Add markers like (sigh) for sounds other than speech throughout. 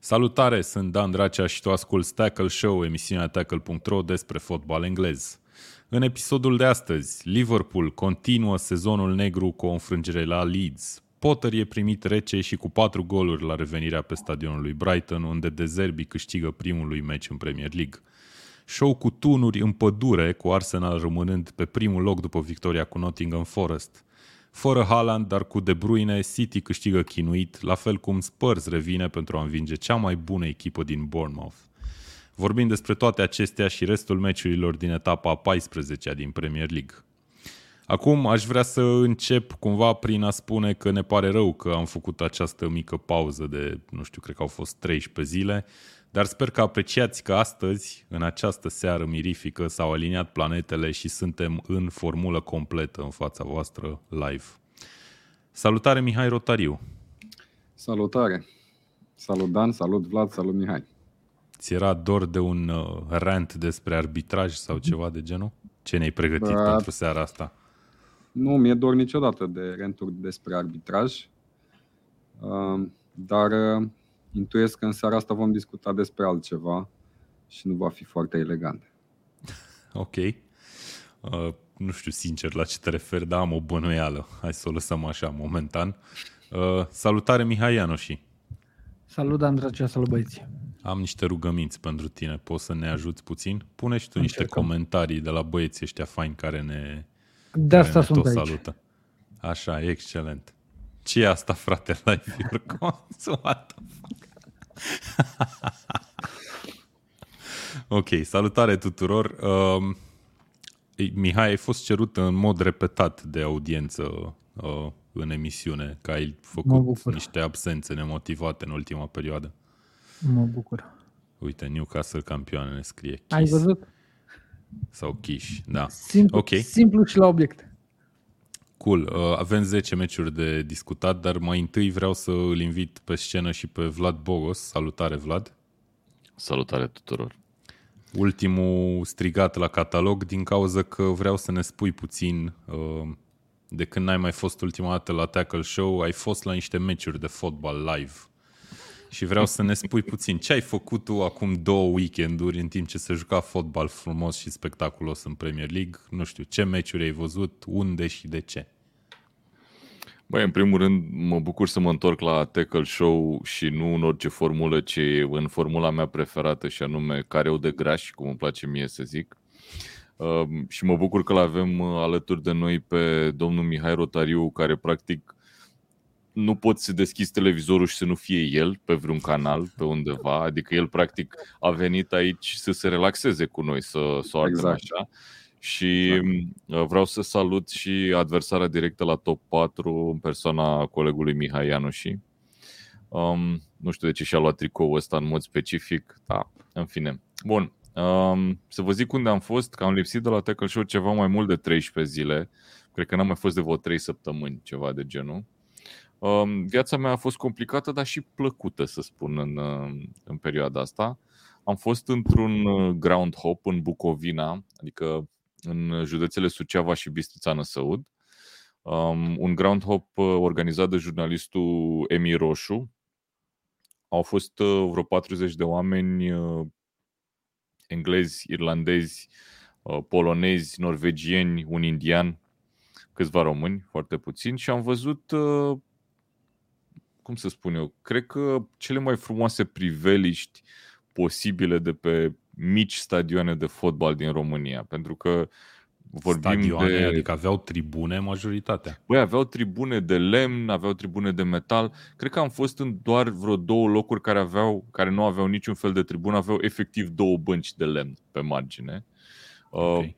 Salutare, sunt Dan Dracea și tu asculti Tackle Show, emisiunea tackle.ro despre fotbal englez. În episodul de astăzi, Liverpool continuă sezonul negru cu o înfrângere la Leeds. Potter e primit rece și cu patru goluri la revenirea pe stadionul lui Brighton, unde De Zerbi câștigă primul lui meci în Premier League. Show cu tunuri în pădure, cu Arsenal rămânând pe primul loc după victoria cu Nottingham Forest – fără Haaland, dar cu De Bruyne, City câștigă chinuit, la fel cum Spurs revine pentru a învinge cea mai bună echipă din Bournemouth. Vorbim despre toate acestea și restul meciurilor din etapa 14 din Premier League. Acum aș vrea să încep cumva prin a spune că ne pare rău că am făcut această mică pauză de, nu știu, cred că au fost 13 zile, dar sper că apreciați că astăzi, în această seară mirifică, s-au aliniat planetele și suntem în formulă completă în fața voastră live. Salutare Mihai Rotariu! Salutare! Salut Dan, salut Vlad, salut Mihai! Ți era dor de un uh, rant despre arbitraj sau ceva de genul? Ce ne-ai pregătit da. pentru seara asta? Nu, mi-e dor niciodată de renturi despre arbitraj, uh, dar uh, Intuiesc că în seara asta vom discuta despre altceva și nu va fi foarte elegant. (laughs) Ok. Uh, nu știu sincer la ce te referi, dar am o bănuială. Hai să o lăsăm așa momentan. Uh, salutare Mihai Ianoși. Salut, Andracea, salut băieți. Am niște rugăminți pentru tine. Poți să ne ajuți puțin? Pune și tu niște comentarii de la băieții ăștia faini care ne, de asta care ne sunt tot aici. salută. Așa, excelent. Ce e asta, frate, live your (laughs) What the fuck? ok, salutare tuturor. Uh, Mihai, ai fost cerut în mod repetat de audiență uh, în emisiune, că ai făcut niște absențe nemotivate în ultima perioadă. Mă bucur. Uite, Newcastle campioane ne scrie. Kiss. Ai văzut? Sau Kish, da. Simplu, okay. simplu și la obiect. Cool. Uh, avem 10 meciuri de discutat, dar mai întâi vreau să îl invit pe scenă și pe Vlad Bogos. Salutare, Vlad! Salutare tuturor! Ultimul strigat la catalog din cauza că vreau să ne spui puțin uh, de când n-ai mai fost ultima dată la Tackle Show, ai fost la niște meciuri de fotbal live. Și vreau să ne spui puțin ce ai făcut tu acum două weekenduri în timp ce se juca fotbal frumos și spectaculos în Premier League. Nu știu, ce meciuri ai văzut, unde și de ce? Băi, în primul rând mă bucur să mă întorc la Tackle Show și nu în orice formulă, ci în formula mea preferată și anume care de graș, cum îmi place mie să zic. Uh, și mă bucur că l-avem uh, alături de noi pe domnul Mihai Rotariu, care practic nu poți să deschizi televizorul și să nu fie el pe vreun canal, pe undeva. Adică el practic a venit aici să se relaxeze cu noi, să, să o exact. așa. Și exact. vreau să salut și adversarea directă la top 4 în persoana colegului Mihai Ianuși. Um, nu știu de ce și-a luat tricoul ăsta în mod specific, da, în fine. Bun, um, să vă zic unde am fost, că am lipsit de la Tackle Show ceva mai mult de 13 zile. Cred că n-am mai fost de vreo 3 săptămâni, ceva de genul. Um, viața mea a fost complicată, dar și plăcută, să spun, în, în perioada asta. Am fost într-un uh, ground hop în Bucovina, adică în județele Suceava și Bistrița Năsăud. Um, un ground hop uh, organizat de jurnalistul Emi Roșu. Au fost uh, vreo 40 de oameni englezi, irlandezi, polonezi, norvegieni, un indian, câțiva români, foarte puțini și am văzut cum să spun eu, cred că cele mai frumoase priveliști posibile de pe mici stadioane de fotbal din România, pentru că vorbim Stadioane, de... adică aveau tribune majoritatea. Băi, aveau tribune de lemn, aveau tribune de metal. Cred că am fost în doar vreo două locuri care aveau, care nu aveau niciun fel de tribună, aveau efectiv două bănci de lemn pe margine. Okay. Uh,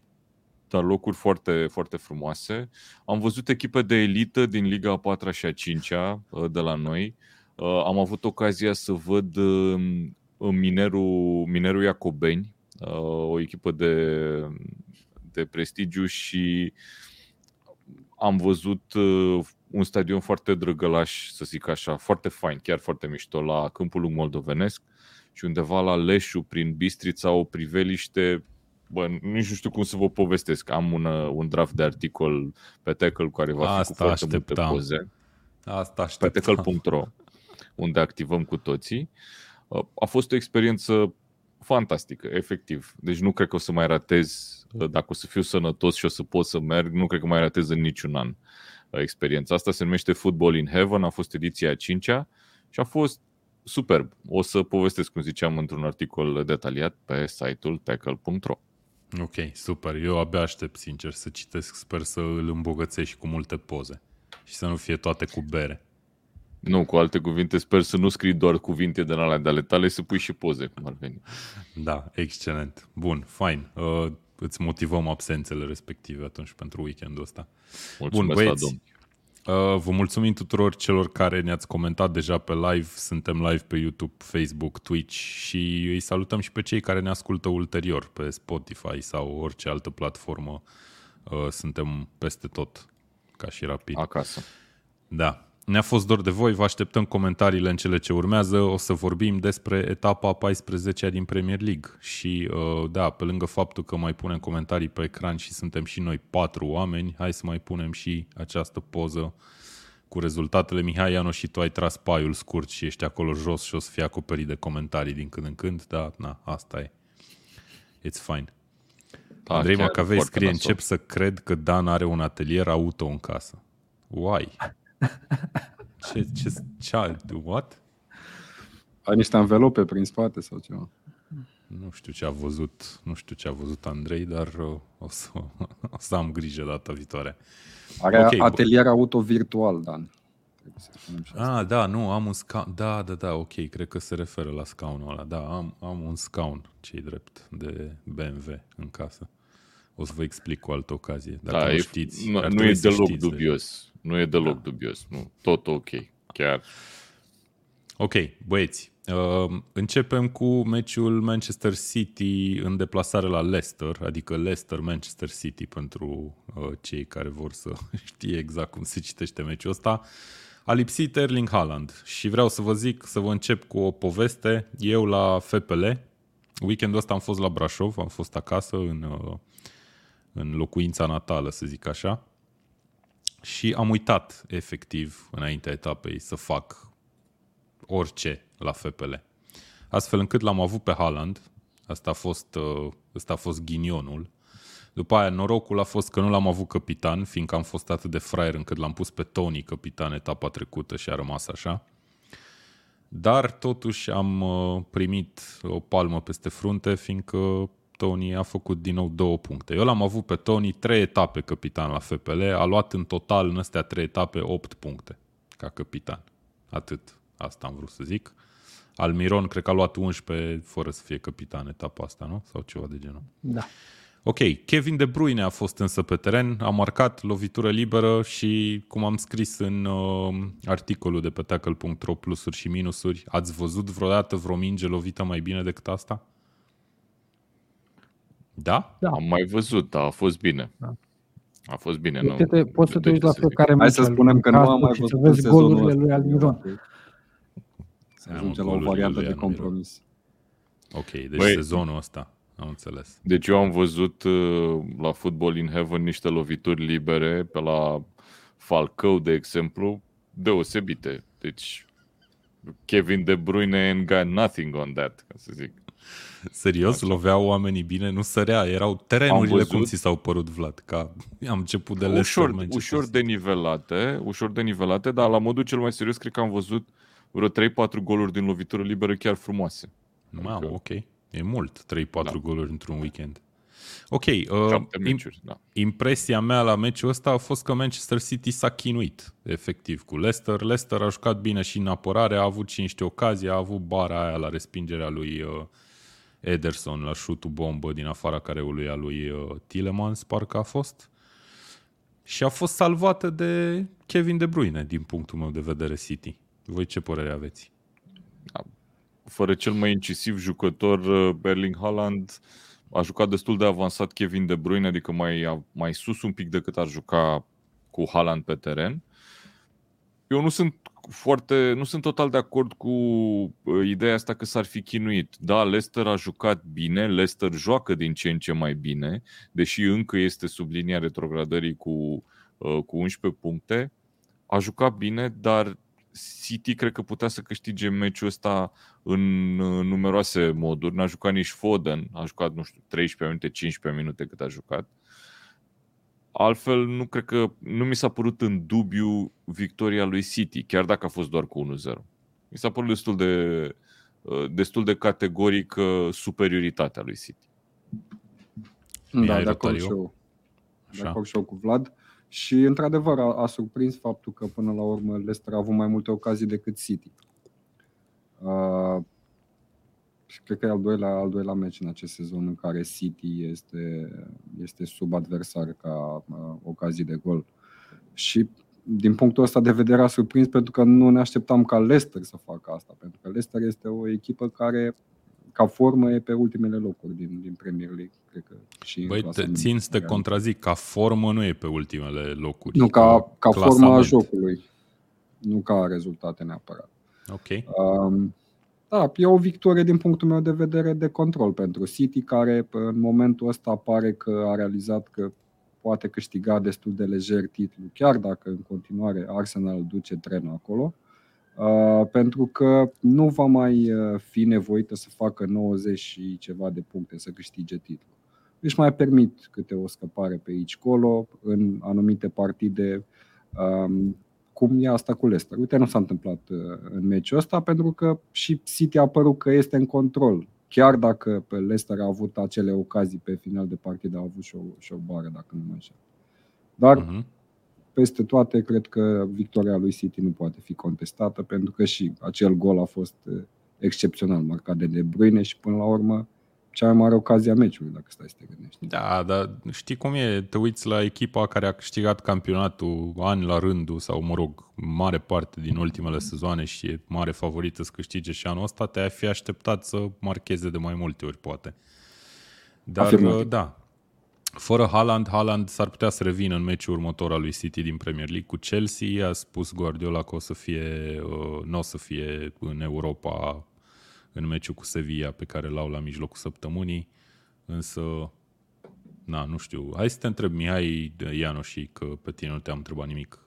dar locuri foarte, foarte frumoase. Am văzut echipe de elită din Liga a 4 și a 5 uh, de la noi. Uh, am avut ocazia să văd um, Minerul, Minerul Iacobeni, uh, o echipă de, de prestigiu și am văzut un stadion foarte drăgălaș, să zic așa, foarte fain, chiar foarte mișto, la Câmpul Lung Moldovenesc și undeva la Leșu, prin Bistrița, o priveliște bă, nici nu știu cum să vă povestesc. Am un, uh, un draft de articol pe Tackle care va fi Asta cu foarte așteptam. multe poze. Asta așteptam. Pe tackle.ro unde activăm cu toții. uh, a fost o experiență fantastică, efectiv. Deci nu cred că o să mai ratez, uh, dacă o să fiu sănătos și o să pot să merg, nu cred că mai ratez în niciun an experiența asta. Se numește Football in Heaven, a fost ediția a cincea și a fost superb. O să povestesc, cum ziceam, într-un articol detaliat pe site-ul tackle.ro. Ok, super. Eu abia aștept, sincer, să citesc. Sper să îl îmbogățești cu multe poze și să nu fie toate cu bere. Nu, cu alte cuvinte, sper să nu scrii doar cuvinte de alea de ale tale, să pui și poze, cum ar veni. Da, excelent. Bun, fain. Uh, îți motivăm absențele respective atunci pentru weekendul ăsta. Mulțumesc Bun, băieți, uh, vă mulțumim tuturor celor care ne-ați comentat deja pe live. Suntem live pe YouTube, Facebook, Twitch și îi salutăm și pe cei care ne ascultă ulterior pe Spotify sau orice altă platformă. Uh, suntem peste tot, ca și rapid. Acasă. Da. Ne-a fost dor de voi, vă așteptăm comentariile în cele ce urmează. O să vorbim despre etapa 14 din Premier League. Și uh, da, pe lângă faptul că mai punem comentarii pe ecran și suntem și noi patru oameni, hai să mai punem și această poză cu rezultatele. Mihai Ianoș și tu ai tras paiul scurt și ești acolo jos și o să fie acoperit de comentarii din când în când, dar na, asta e. It's fine. Da, Andrei Macavei scrie, încep să cred că Dan are un atelier auto în casă. Why? Ce, ce, ce, what? Ai niște învelope prin spate sau ceva? Nu știu ce a văzut, nu știu ce a văzut Andrei, dar uh, o să, (laughs) o să am grijă data viitoare. Are okay, atelier auto virtual, Dan. Ah, da, nu, am un scaun. Da, da, da, ok, cred că se referă la scaunul ăla. Da, am, am un scaun, cei drept, de BMW în casă. O să vă explic cu altă ocazie. Dacă da, nu știți, nu, nu e deloc dubios. De... Nu e deloc da. dubios. Nu, tot ok. Chiar. Ok, băieți. Uh, începem cu meciul Manchester City în deplasare la Leicester, adică Leicester-Manchester City pentru uh, cei care vor să (laughs) știe exact cum se citește meciul ăsta. A lipsit Erling Haaland și vreau să vă zic, să vă încep cu o poveste. Eu la FPL, weekendul ăsta am fost la Brașov, am fost acasă în, uh, în locuința natală, să zic așa și am uitat efectiv înaintea etapei să fac orice la FPL. Astfel încât l-am avut pe Haaland, asta a fost, uh, asta a fost ghinionul. După aia norocul a fost că nu l-am avut capitan, fiindcă am fost atât de fraier încât l-am pus pe Tony capitan etapa trecută și a rămas așa. Dar totuși am uh, primit o palmă peste frunte, fiindcă Tony a făcut din nou două puncte. Eu l-am avut pe Tony trei etape capitan la FPL, a luat în total în astea trei etape 8 puncte ca capitan. Atât. Asta am vrut să zic. Almiron cred că a luat 11 fără să fie capitan etapa asta, nu? Sau ceva de genul. Da. Ok, Kevin De Bruyne a fost însă pe teren, a marcat lovitură liberă și, cum am scris în uh, articolul de pe tackle.ro plusuri și minusuri, ați văzut vreodată vreo minge lovită mai bine decât asta? Da? da? Am mai văzut, da, a fost bine. Da. A fost bine, nu? Te, poți să te uiți la fiecare Hai să spunem că nu am mai văzut să vezi golurile lui Almiron. Să ajungem la o variantă de compromis. Ok, deci Băi, sezonul ăsta, am înțeles. Deci eu am văzut uh, la Football in Heaven niște lovituri libere pe la Falcău, de exemplu, deosebite. Deci Kevin De Bruyne ain't got nothing on that, ca să zic. Serios, Așa. loveau oamenii bine, nu sărea, erau terenurile cum ți s-au părut, Vlad, ca am început de ușor, Leicester, ușor de nivelate, ușor de nivelate, dar la modul cel mai serios cred că am văzut vreo 3-4 goluri din lovitură liberă chiar frumoase. Mamă, adică... ok. E mult, 3-4 da. goluri într-un weekend. Ok, uh, meciuri, da. impresia mea la meciul ăsta a fost că Manchester City s-a chinuit, efectiv, cu Leicester. Leicester a jucat bine și în apărare, a avut și niște ocazii, a avut bara aia la respingerea lui uh, Ederson la șutul bombă din afara careului a lui uh, Tillemans, parcă a fost. Și a fost salvată de Kevin De Bruyne, din punctul meu de vedere, City. Voi ce părere aveți? Fără cel mai incisiv jucător, uh, Berling Haaland a jucat destul de avansat Kevin De Bruyne, adică mai, mai sus un pic decât ar juca cu Haaland pe teren. Eu nu sunt foarte, nu sunt total de acord cu uh, ideea asta că s-ar fi chinuit. Da, Leicester a jucat bine, Leicester joacă din ce în ce mai bine, deși încă este sub linia retrogradării cu, uh, cu 11 puncte. A jucat bine, dar City cred că putea să câștige meciul ăsta în numeroase moduri. N-a jucat nici Foden, a jucat, nu știu, 13 minute, 15 minute cât a jucat. Altfel, nu cred că nu mi s-a părut în dubiu victoria lui City, chiar dacă a fost doar cu 1-0. Mi s-a părut destul de, destul de categoric superioritatea lui City. Da, de acord și eu. De acord și eu cu Vlad. Și, într-adevăr, a, a surprins faptul că, până la urmă, Leicester a avut mai multe ocazii decât City. Uh, și cred că e al doilea, al doilea meci în acest sezon în care City este, este sub adversar ca uh, ocazii de gol. Și din punctul ăsta de vedere a surprins pentru că nu ne așteptam ca Leicester să facă asta, pentru că Leicester este o echipă care ca formă e pe ultimele locuri din, din Premier League. Cred că și Băi, te țin să te contrazic, ca formă nu e pe ultimele locuri. Nu, ca, ca formă a jocului, nu ca rezultate neapărat. Ok. Um, da, e o victorie din punctul meu de vedere de control pentru City, care în momentul ăsta pare că a realizat că poate câștiga destul de lejer titlul, chiar dacă în continuare Arsenal duce trenul acolo. Uh, Uh, pentru că nu va mai uh, fi nevoită să facă 90 și ceva de puncte să câștige titlul. Își mai permit câte o scăpare pe aici colo în anumite partide um, cum e asta cu Leicester. Uite, nu s-a întâmplat uh, în meciul ăsta pentru că și City a părut că este în control. Chiar dacă pe Leicester a avut acele ocazii pe final de partidă, a avut și o, și o bară, dacă nu mă înșel. Dar uh-huh peste toate, cred că victoria lui City nu poate fi contestată, pentru că și acel gol a fost eh, excepțional marcat de De Bruyne și până la urmă cea mai mare ocazie a meciului, dacă stai să te gândești. Da, dar știi cum e? Te uiți la echipa care a câștigat campionatul ani la rândul sau, mă rog, mare parte din ultimele sezoane și e mare favorită să câștige și anul ăsta, te-ai fi așteptat să marcheze de mai multe ori, poate. Dar, Afirmativ. da, fără Haaland, Haaland s-ar putea să revină în meciul următor al lui City din Premier League cu Chelsea. A spus Guardiola că o să fie, uh, nu o să fie în Europa în meciul cu Sevilla pe care l-au la mijlocul săptămânii. Însă, na, nu știu. Hai să te întreb, Mihai Iano, și că pe tine nu te-am întrebat nimic.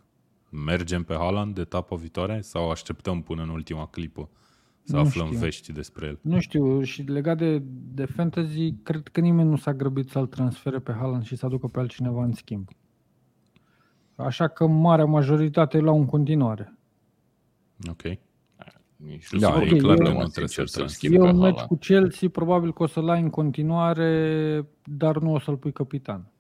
Mergem pe Haaland de etapa viitoare sau așteptăm până în ultima clipă? Să nu aflăm știu. vești despre el. Nu știu, și legat de, de fantasy, cred că nimeni nu s-a grăbit să-l transfere pe Haaland și să aducă pe altcineva în schimb. Așa că marea majoritate la în continuare. Ok. Da, okay, e clar că nu trebuie să-l schimbi Eu un meci cu Chelsea, probabil că o să-l ai în continuare, dar nu o să-l pui capitan.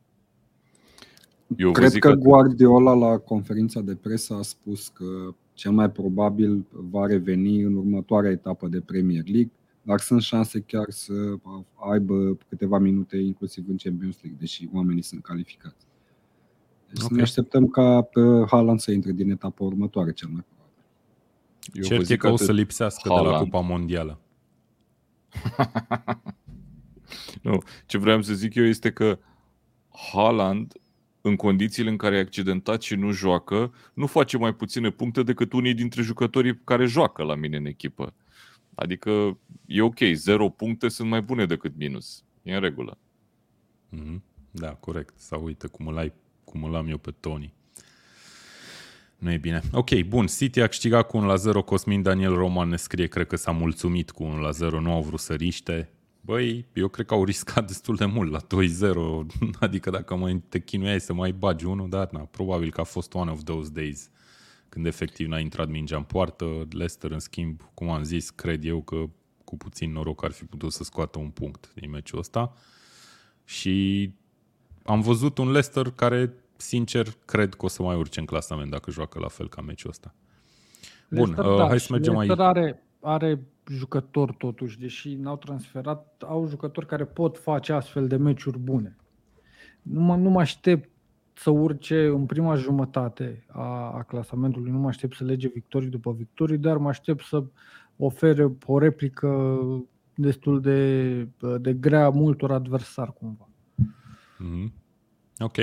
Eu Cred că, că Guardiola la conferința de presă a spus că cel mai probabil va reveni în următoarea etapă de Premier League, dar sunt șanse chiar să aibă câteva minute inclusiv în Champions League, deși oamenii sunt calificați. Deci okay. să ne așteptăm ca pe Haaland să intre din etapa următoare cel mai probabil. Eu Cert e că o să lipsească Haaland. de la Cupa Mondială. (laughs) nu, ce vreau să zic eu este că Haaland în condițiile în care e accidentat și nu joacă, nu face mai puține puncte decât unii dintre jucătorii care joacă la mine în echipă. Adică e ok, zero puncte sunt mai bune decât minus. E în regulă. Mm-hmm. Da, corect. Sau uite cum îl, ai, cum îl am eu pe Tony. Nu e bine. Ok, bun. City a câștigat cu 1 la 0. Cosmin Daniel Roman ne scrie, cred că s-a mulțumit cu 1 la 0. Nu au vrut să riște. Băi, eu cred că au riscat (laughs) destul de mult la 2-0, (laughs) adică dacă mă te chinuiai să mai bagi unul, dar na, probabil că a fost one of those days când efectiv n-a intrat mingea în poartă. Leicester, în schimb, cum am zis, cred eu că cu puțin noroc ar fi putut să scoată un punct din meciul ăsta. Și am văzut un Leicester care, sincer, cred că o să mai urce în clasament dacă joacă la fel ca meciul ăsta. Bun, Leicester, uh, da, hai să mergem Leicester mai... are, are jucători totuși, deși n-au transferat, au jucători care pot face astfel de meciuri bune. Nu mă, nu mă aștept să urce în prima jumătate a, a clasamentului, nu mă aștept să lege victorii după victorii, dar mă aștept să ofere o replică destul de, de grea multor adversari cumva. Mm-hmm. Ok.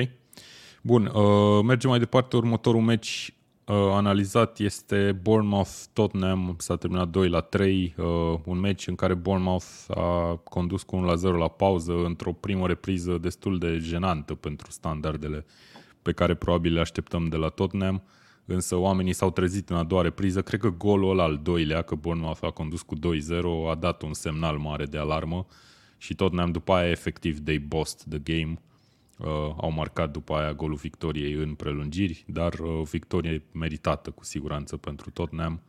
Bun, uh, mergem mai departe. Următorul meci uh, analizat este Bournemouth-Tottenham, s-a terminat 2 la 3, uh, un meci în care Bournemouth a condus cu 1 la 0 la pauză într-o primă repriză destul de jenantă pentru standardele pe care probabil le așteptăm de la Tottenham. însă oamenii s-au trezit în a doua repriză. Cred că golul ăla al doilea, că Bournemouth a condus cu 2-0, a dat un semnal mare de alarmă și tot ne-am după aia efectiv they bossed the game. Uh, au marcat după aia golul victoriei în prelungiri, dar uh, victorie meritată cu siguranță pentru Tottenham.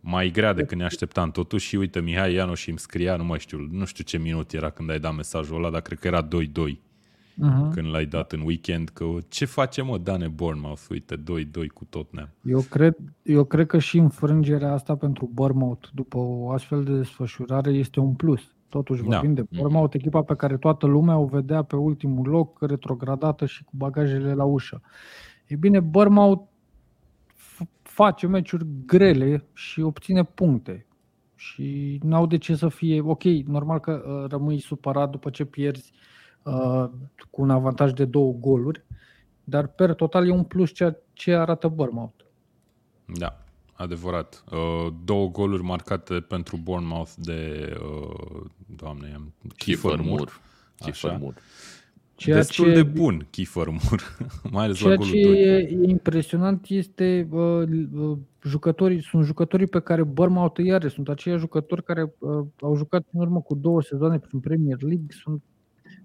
Mai grea decât ne așteptam totuși și uite, Mihai Ianoș și îmi scria, nu mai știu, nu știu ce minut era când ai dat mesajul ăla, dar cred că era 2-2 uh-huh. când l-ai dat în weekend, că ce face mă Dane Bournemouth, uite, 2-2 cu Tottenham. Eu cred, eu cred că și înfrângerea asta pentru Bournemouth după o astfel de desfășurare este un plus. Totuși vorbim da. de Bournemouth, echipa pe care toată lumea o vedea pe ultimul loc, retrogradată și cu bagajele la ușă. E bine, Bournemouth face meciuri grele și obține puncte. Și n-au de ce să fie... Ok, normal că uh, rămâi supărat după ce pierzi uh, cu un avantaj de două goluri, dar per total e un plus ceea ce arată Bournemouth. Da, adevărat. Uh, două goluri marcate pentru Bournemouth de, uh, doamne, am Kiefer Moore. Kiefer Moore. Ceea Destul ce, de bun Kiefer Moore, (laughs) mai ales ceea la golul ce 2. e impresionant este uh, uh, jucătorii, sunt jucătorii pe care Bournemouth îi are, sunt aceia jucători care uh, au jucat în urmă cu două sezoane prin Premier League, sunt,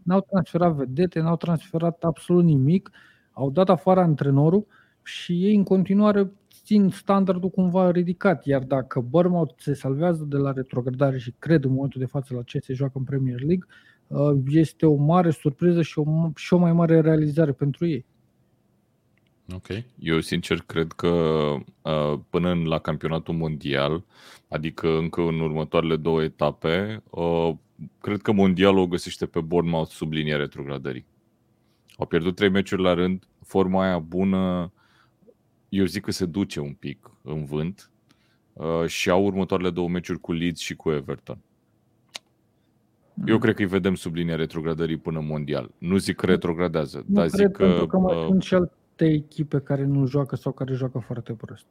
n-au transferat vedete, n-au transferat absolut nimic, au dat afară antrenorul și ei în continuare țin standardul cumva ridicat, iar dacă Bournemouth se salvează de la retrogradare și cred în momentul de față la ce se joacă în Premier League, uh, este o mare surpriză și o, și o mai mare realizare pentru ei. Ok. Eu sincer cred că uh, până la campionatul mondial, adică încă în următoarele două etape, uh, cred că mondialul o găsește pe Bournemouth sub linia retrogradării. Au pierdut trei meciuri la rând, forma aia bună, eu zic că se duce un pic în vânt uh, și au următoarele două meciuri cu Leeds și cu Everton. Eu mm. cred că îi vedem sub linia retrogradării până mondial. Nu zic că retrogradează, nu dar cred, zic că... Pentru că mai uh, sunt și alte echipe care nu joacă sau care joacă foarte prost.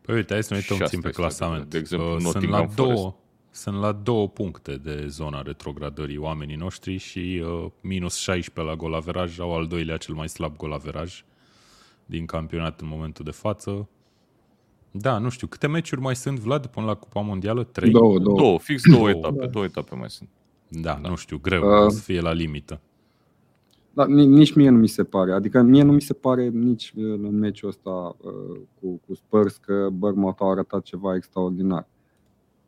Păi uite, hai să ne uităm puțin pe clasament. De exemplu, uh, sunt la două, sunt la două puncte de zona retrogradării oamenii noștri și uh, minus 16 la golaveraj au al doilea cel mai slab golaveraj din campionat în momentul de față. Da, nu știu, câte meciuri mai sunt, Vlad, până la Cupa Mondială? Trei? Două, două. Două, fix două, două etape, da. două etape mai sunt. Da, da. nu știu, greu, uh, să fie la limită. Da, nici mie nu mi se pare. Adică mie nu mi se pare nici în meciul ăsta uh, cu, cu Spurs că Bournemouth a arătat ceva extraordinar.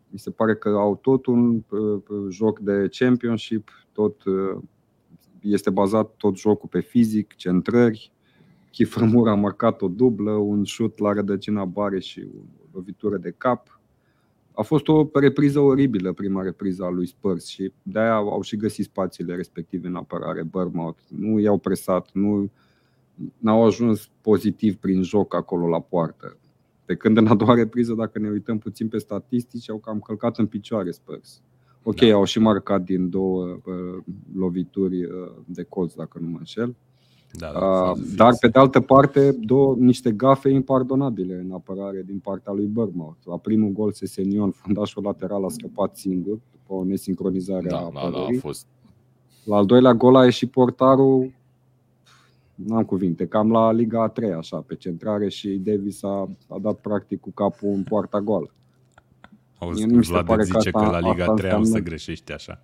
Mi se pare că au tot un uh, joc de championship, tot uh, este bazat tot jocul pe fizic, centrări, Chifrămur a marcat o dublă, un șut la rădăcina bare și o lovitură de cap. A fost o repriză oribilă, prima repriză a lui Spurs și de-aia au și găsit spațiile respective în apărare Bournemouth. Nu i-au presat, nu n-au ajuns pozitiv prin joc acolo la poartă. Pe când în a doua repriză, dacă ne uităm puțin pe statistici, au cam călcat în picioare Spurs. Ok, da. au și marcat din două uh, lovituri uh, de colț, dacă nu mă înșel. Da, da, uh, dar, pe de altă parte, două, niște gafe impardonabile în apărare din partea lui Bournemouth. La primul gol, Sesenion, fundașul lateral, a scăpat singur după o nesincronizare da, a apărării. Da, da, a fost. La al doilea gol a ieșit portarul, n-am cuvinte, cam la Liga a 3 așa, pe centrare și Davis a, a dat practic cu capul în poarta goală. Auzi, nu mi se pare zice că, asta, că la Liga 3 înseamnă... să greșești așa.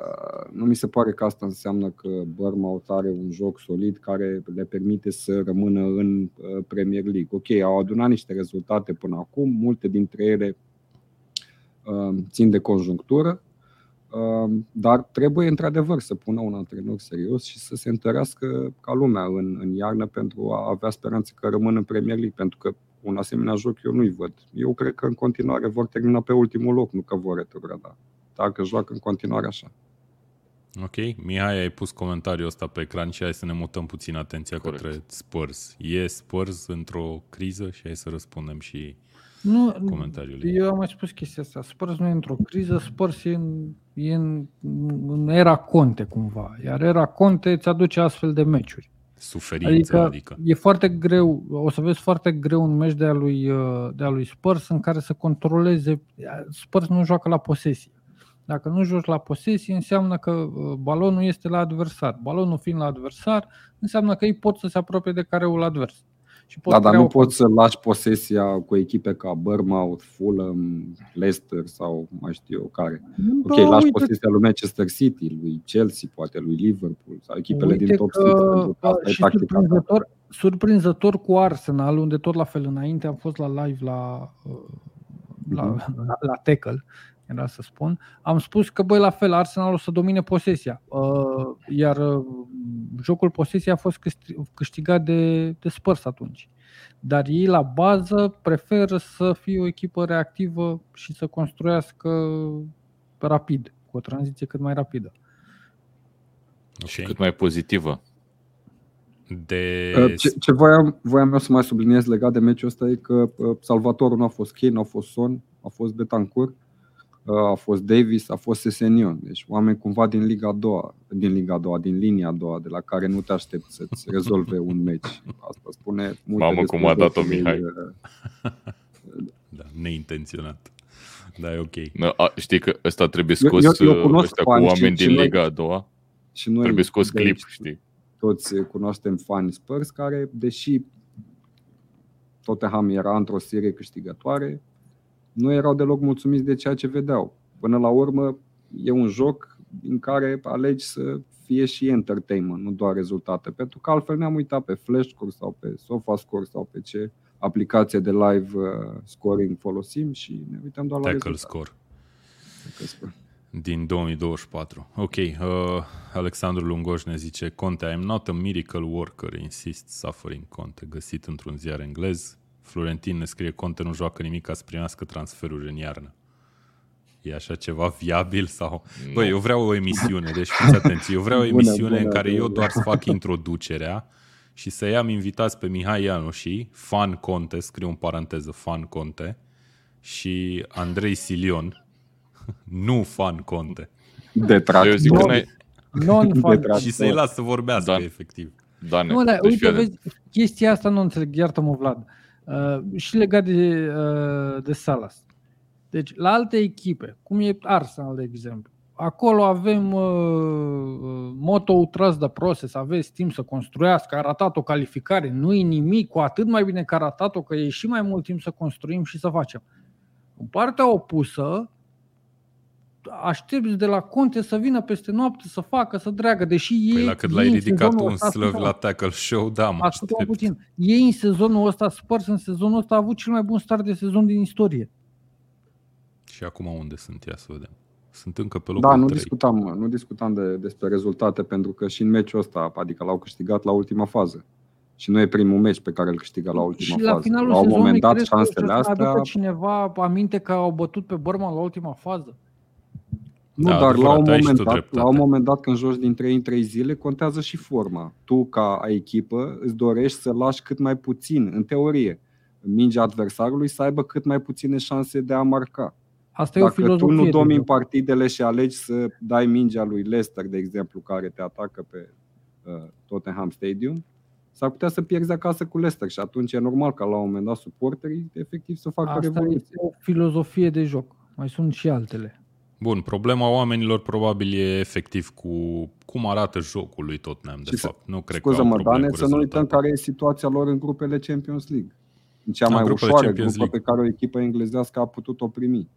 Uh, nu mi se pare că asta înseamnă că Bournemouth are un joc solid care le permite să rămână în uh, Premier League. Ok, au adunat niște rezultate până acum, multe dintre ele uh, țin de conjunctură, dar trebuie într-adevăr să pună un antrenor serios și să se întărească ca lumea în, în iarnă pentru a avea speranțe că rămân în Premier League, pentru că un asemenea joc eu nu-i văd. Eu cred că în continuare vor termina pe ultimul loc, nu că vor retrograda. Dacă joacă în continuare așa. Ok, Mihai, ai pus comentariul ăsta pe ecran și hai să ne mutăm puțin atenția Corect. către Spurs. E Spurs într-o criză și hai să răspundem și nu, comentariul. Eu am mai spus chestia asta. Spurs nu e într-o criză, Spurs e în, e în, în era Conte cumva. Iar era Conte îți aduce astfel de meciuri. Suferință, adică, adică. E foarte greu, o să vezi foarte greu un meci de a lui, de a lui Spurs în care să controleze. Spurs nu joacă la posesie. Dacă nu joci la posesie, înseamnă că uh, balonul este la adversar. Balonul fiind la adversar, înseamnă că ei pot să se apropie de careul advers. Și poți Da, dar crea nu o- poți să lași posesia cu echipe ca Bournemouth, Fulham, Leicester sau mai știu eu care. Ok, Da, lași uite- posesia lui Manchester City, lui Chelsea, poate lui Liverpool sau echipele din Uite top că, 6. pentru că uh, asta e și tactica ta. surprinzător, surprinzător cu Arsenal, unde tot la fel înainte am fost la live la, uh, la, Mhm. la, la tackle, era să spun, am spus că băi la fel Arsenal o să domine posesia, uh, iar uh, jocul posesiei a fost câști- câștigat de, de Spurs atunci. Dar ei la bază preferă să fie o echipă reactivă și să construiască rapid, cu o tranziție cât mai rapidă. Și Ok. cât mai pozitivă. De... Uh, Ce, ce voiam, voiam eu să mai subliniez legat de meciul ăsta e că uh, salvatorul nu a fost Kane, nu a fost Son, a fost Betancourt, uh, a fost Davis, a fost Sesenion. Deci oameni cumva din Liga a doua, din Liga a doua, din linia a doua, de la care nu te aștepți să-ți rezolve un meci. Asta spune multe Mamă, despre cum a dat-o jocurile, Mihai. uh, Da, neintenționat. Da, e ok. Na, A, știi că ăsta trebuie Eu- scos eu- eu uh, cunosc ăștia cu fani și- oameni și din noi- Liga a doua. Și noi Trebuie scos de clip, aici, știi? toți cunoaștem fani Spurs care, deși Tottenham era într-o serie câștigătoare, nu erau deloc mulțumiți de ceea ce vedeau. Până la urmă, e un joc în care alegi să fie și entertainment, nu doar rezultate. Pentru că altfel ne-am uitat pe Flashscore sau pe SofaScore sau pe ce aplicație de live uh, scoring folosim și ne uităm doar la Tackle rezultate. score Score. din 2024. Ok, uh, Alexandru Lungoș ne zice Conte, I'm not a miracle worker, insist suffering Conte, găsit într-un ziar englez. Florentin ne scrie Conte nu joacă nimic ca să primească transferuri în iarnă. E așa ceva viabil sau... Băi, eu vreau o emisiune, deci fiți atenți, eu vreau o Bună, emisiune în bună, care eu bună. doar să fac introducerea și să i-am invitați pe Mihai Ianoși, fan Conte, scriu în paranteză fan Conte, și Andrei Silion, (laughs) nu fan Conte. Detractor. Eu zic că Nu. n-ai... Non-fan. Detractor. Și să-i las să vorbească, Da. efectiv. Dane, Nu, dar deci uite, fii vezi, chestia asta nu înțeleg, iartă-mă Vlad. Uh, și legat de, uh, de Salas. Deci, la alte echipe, cum e Arsenal, de exemplu, acolo avem uh, uh, motto trust the process, aveți timp să construiască, a ratat o calificare, nu e nimic, cu atât mai bine că a ratat-o, că e și mai mult timp să construim și să facem. În partea opusă, aștepți de la Conte să vină peste noapte să facă, să dreagă, deși Păi ei la cât ei l-ai în ridicat sezonul un ăsta slăv sunt- la tackle show, da, mă Ascultă-mă aștept. puțin. Ei în sezonul ăsta, Spurs în sezonul ăsta a avut cel mai bun start de sezon din istorie. Și acum unde sunt? Ia să vedem. Sunt încă pe locul Da, nu 3. discutam, nu discutam de, despre rezultate pentru că și în meciul ăsta, adică l-au câștigat la ultima fază. Și nu e primul meci pe care îl câștigă la ultima și la fază. finalul la un sezonului moment dat, crezi că șansele o să astea... aducă cineva aminte că au bătut pe Burma la ultima fază. Nu, Da, dar la adevărat, un, ai și moment tu dat, dreptate. la un moment dat, când joci din 3 în 3 zile, contează și forma. Tu, ca echipă, îți dorești să lași cât mai puțin, în teorie, mingea adversarului să aibă cât mai puține șanse de a marca. Asta e o Dacă tu filozofie. nu de domini joc. partidele și alegi să dai mingea lui Leicester, de exemplu, care te atacă pe uh, Tottenham Stadium, s-ar putea să pierzi acasă cu Leicester și atunci e normal ca la un moment dat suporterii efectiv să facă Asta revoluție. este o filozofie de joc. Mai sunt și altele. Bun, problema oamenilor probabil e efectiv cu cum arată jocul lui Tottenham, de Și să- fapt. Nu cred că au Scuză-mă, probleme Dane, cu să nu uităm rezultatul. care e situația lor în grupele Champions League. În cea În mai grupele ușoară Champions grupă League. pe care o echipă englezească a putut-o primi.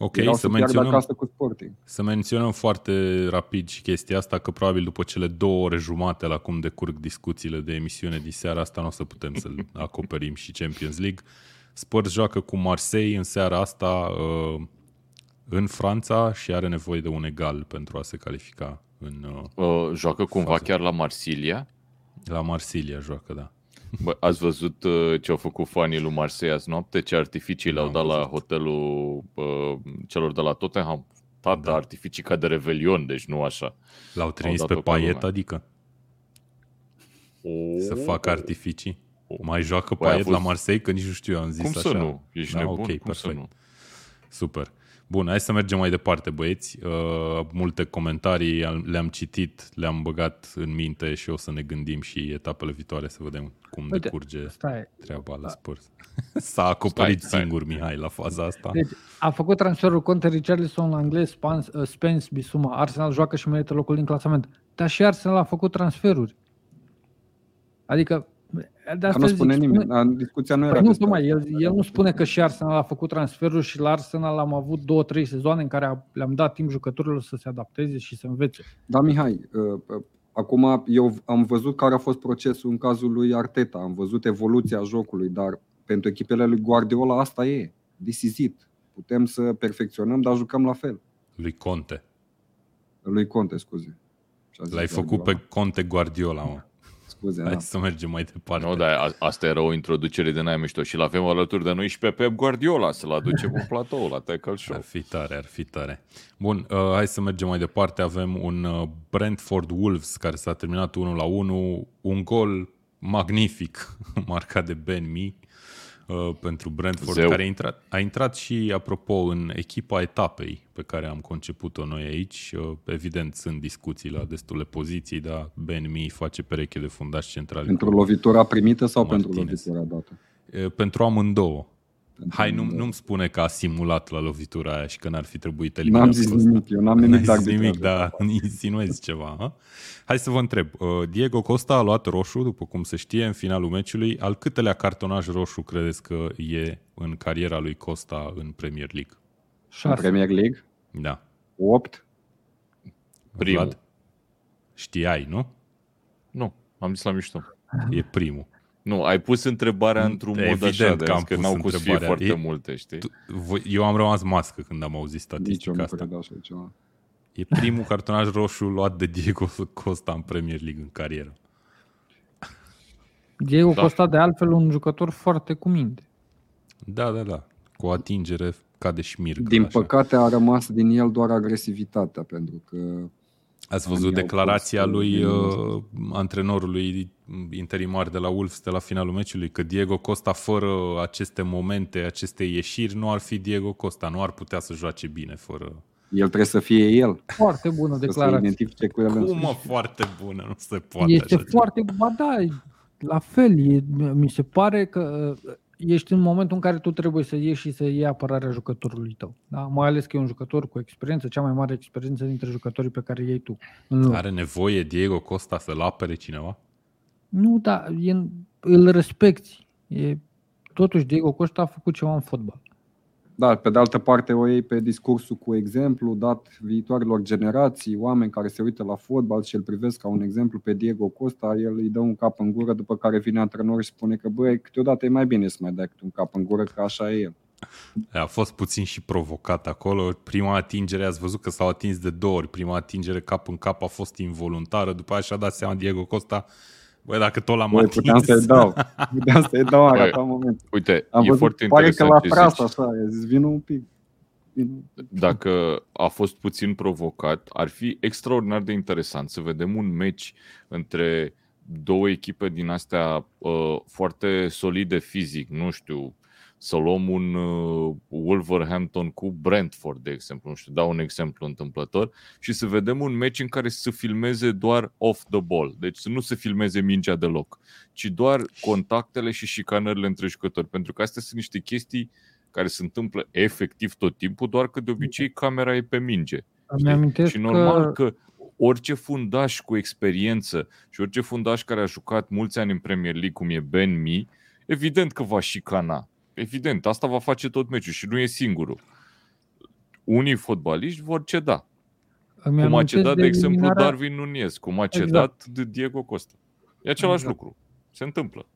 Ok, Erau să să piardă menționăm, acasă cu Sporting. să menționăm foarte rapid și chestia asta, că probabil după cele două ore jumate la cum decurg discuțiile de emisiune din seara asta, nu o să putem să-l (laughs) acoperim și Champions League. Spurs joacă cu Marseille în seara asta uh, în Franța și are nevoie de un egal pentru a se califica în, uh, Uh, joacă cumva Fază. chiar la Marsilia. la Marsilia joacă, da. Bă, ați văzut uh, ce au făcut fanii lui Marseille azi noapte? Ce artificii le-au N-am dat la văzut. hotelul uh, celor de la Tottenham? Tata, Da. artificii ca de Revelion, deci nu așa. L-au trimis dat-o pe pe Payet, lumea. adică să Oh. facă artificii. Mai joacă Băi, a Payet la fost- Marseille? Că nici nu știu, eu am zis Cum așa. să nu? Ești Da, nebun? ok, Cum să perfect. nu? Super. Bun, hai să mergem mai departe, băieți. Uh, multe comentarii am- le-am citit, le-am băgat în minte și o să ne gândim și etapele viitoare să vedem cum Uite, decurge Stai. treaba la Spurs. (laughs) S-a acoperit Stai, stai. singur Mihai la faza asta. Deci, a făcut transferul Conte Richarlison la englez, Spence, uh, Spence Bisuma. Arsenal joacă și merită locul din clasament. Dar și Arsenal a făcut transferuri. Adică De Dar asta nu zic, spune nimeni. Dar discuția nu era Păi nu, despre tocmai, asta. el, el nu spune că și Arsenal a făcut transferuri și la Arsenal am avut două, trei sezoane în care a- le-am dat timp jucătorilor să se adapteze și să învețe. Da, Mihai, uh, uh, acum eu am văzut care a fost procesul în cazul lui Arteta, am văzut evoluția jocului, dar pentru echipele lui Guardiola asta e. This is it. Putem să perfecționăm, dar jucăm la fel. Lui Conte. Lui Conte, scuze. Și a zis L-ai făcut Guardiola. pe Conte Guardiola, mă. Scuze, Hai da. să mergem mai departe. Nu, dar a- asta era o introducere de n-ai mișto și l-avem alături de noi și pe Pep Guardiola să-l aducem în platou la Tackle Show. Ar fi tare, ar fi tare. Bun, uh, hai să mergem mai departe. Avem un uh, Brentford Wolves care s-a terminat 1 la 1, un gol magnific (laughs) marcat de Ben Mee uh, pentru Brentford, Zeu. care a intrat, a intrat și, apropo, în echipa etapei pe care am conceput-o noi aici. Uh, evident, sunt discuții la destule poziții, dar Ben Mee face pereche de fundaș central. Pentru lovitura primită sau pentru Martinez. lovitura dată? Uh, pentru amândouă. Pentru Hai, nu, amândouă. nu-mi spune că a simulat la lovitura aia și că n-ar fi trebuit eliminat. N-am zis Costa. nimic, eu n-am N-ai nimic de zis nimic, arbitraj. dar (laughs) insinuezi ceva. Ha? Hai să vă întreb. Uh, Diego Costa a luat roșu, după cum se știe, în finalul meciului. Al câtelea cartonaj roșu credeți că e în cariera lui Costa în Premier League? În Șase. Premier League, Da. 8, Primul. Vlad? Știai, nu? Nu, am zis la mișto. E primul. Nu, ai pus întrebarea într-un mod Evident așa, că de am că pus n-au cum să fie întrebarea. foarte E- multe, știi? Tu- voi- Eu am rămas mască când am auzit nici eu statistica nu asta. cred așa ceva. E primul cartonaj roșu luat de Diego Costa în Premier League în carieră. Diego Da. Costa, de altfel, un jucător foarte cu minte. Da, da, da. Cu o atingere ca de șmirgă. Din așa. păcate a rămas din el doar agresivitatea, pentru că Ați văzut Anii au declarația fost, lui uh, uh, antrenorului interimar de la Wolves de la finalul meciului, că Diego Costa fără aceste momente, aceste ieșiri, nu ar fi Diego Costa, nu ar putea să joace bine fără... el trebuie să fie el, Foarte bună să se declarație. identifice cu el Cum însuși. mă, foarte bună, nu se poate Este așa foarte, ba da, la fel, e, mi se pare că uh, ești în momentul în care tu trebuie să ieși și să iei apărarea jucătorului tău. Da? Mai ales că e un jucător cu experiență, cea mai mare experiență dintre jucătorii pe care îi iei tu. În ceva. loc. Are nevoie Diego Costa să-l apere cineva? Nu, dar e, îl respecti. E, totuși, Diego Costa a făcut ceva în fotbal. Da, pe de altă parte o iei pe discursul cu exemplu dat viitoarelor generații, oameni care se uită la fotbal și îl privesc ca un exemplu pe Diego Costa, el îi dă un cap în gură, după care vine antrenorul și spune că băi, câteodată e mai bine să mai dai câte un cap în gură, că așa e el. A fost puțin și provocat acolo. Prima atingere, ați văzut că s-au atins de două ori. Prima atingere cap în cap a fost involuntară, după aia și-a dat seama Diego Costa, băi, dacă tot l-am Băi, atins... puteam să-i dau, (laughs) puteam să-i dau în Băi, arătat moment. Uite, Am e văzut, foarte pare că interesant l-a ce tras zici. așa, i-a zis, vină un pic. Vină. Dacă a fost puțin provocat, ar fi extraordinar de interesant să vedem un meci între două echipe din astea uh, foarte solide fizic, nu știu, să luăm un uh, Wolverhampton cu Brentford, de exemplu, nu știu, dau un exemplu întâmplător, și să vedem un meci în care să se filmeze doar off the ball, deci să nu se filmeze mingea deloc, ci doar contactele și șicanările între jucători, pentru că astea sunt niște chestii care se întâmplă efectiv tot timpul, doar că de obicei camera e pe minge. Îmi Știi? amintesc Și normal că, că orice fundaș cu experiență și orice fundaș care a jucat mulți ani în Premier League, cum e Ben Mee, evident că va șicana. Evident, asta va face tot meciul și nu e singurul. Unii fotbaliști vor ceda. îmi cum a amintesc cedat, de, exemplu, eliminarea- Darwin Nunez, cum a Exact. cedat de Diego Costa. E același Exact. lucru. Se întâmplă.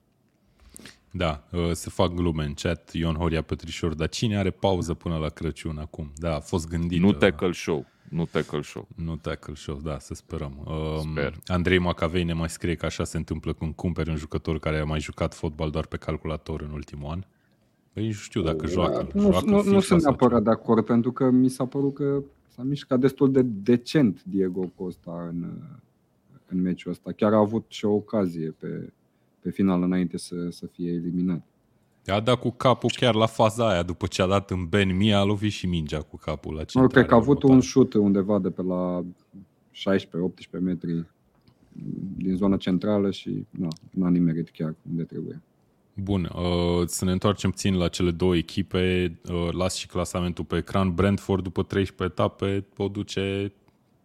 Da, uh, se fac glume în chat, Ion Horia Petrișor, dar cine are pauză până la Crăciun acum? Da, a fost gândit. Nu uh, tackle show. Nu tackle show. Nu tackle show, da, să sperăm. Um, Sper. Andrei Macavei ne mai scrie că așa se întâmplă când cumperi un jucător care a mai jucat fotbal doar pe calculator în ultimul an. Păi nu știu dacă joacă. Nu, joacă nu, nu FIFA sunt sau neapărat de acord, pentru că mi s-a părut că s-a mișcat destul de decent Diego Costa în, în meciul ăsta. Chiar a avut și o ocazie pe, pe final înainte să, să fie eliminat. A dat cu capul chiar la faza aia, după ce a dat în Ben Mia, a lovit și mingea cu capul la Nu, centrare cred că a avut un următoare. șut undeva de pe la 16-18 metri din zona centrală și nu, n-a nimerit chiar unde trebuie. Bun, uh, să ne întoarcem puțin la cele două echipe. Uh, las și clasamentul pe ecran. Brentford, după 13 etape, o duce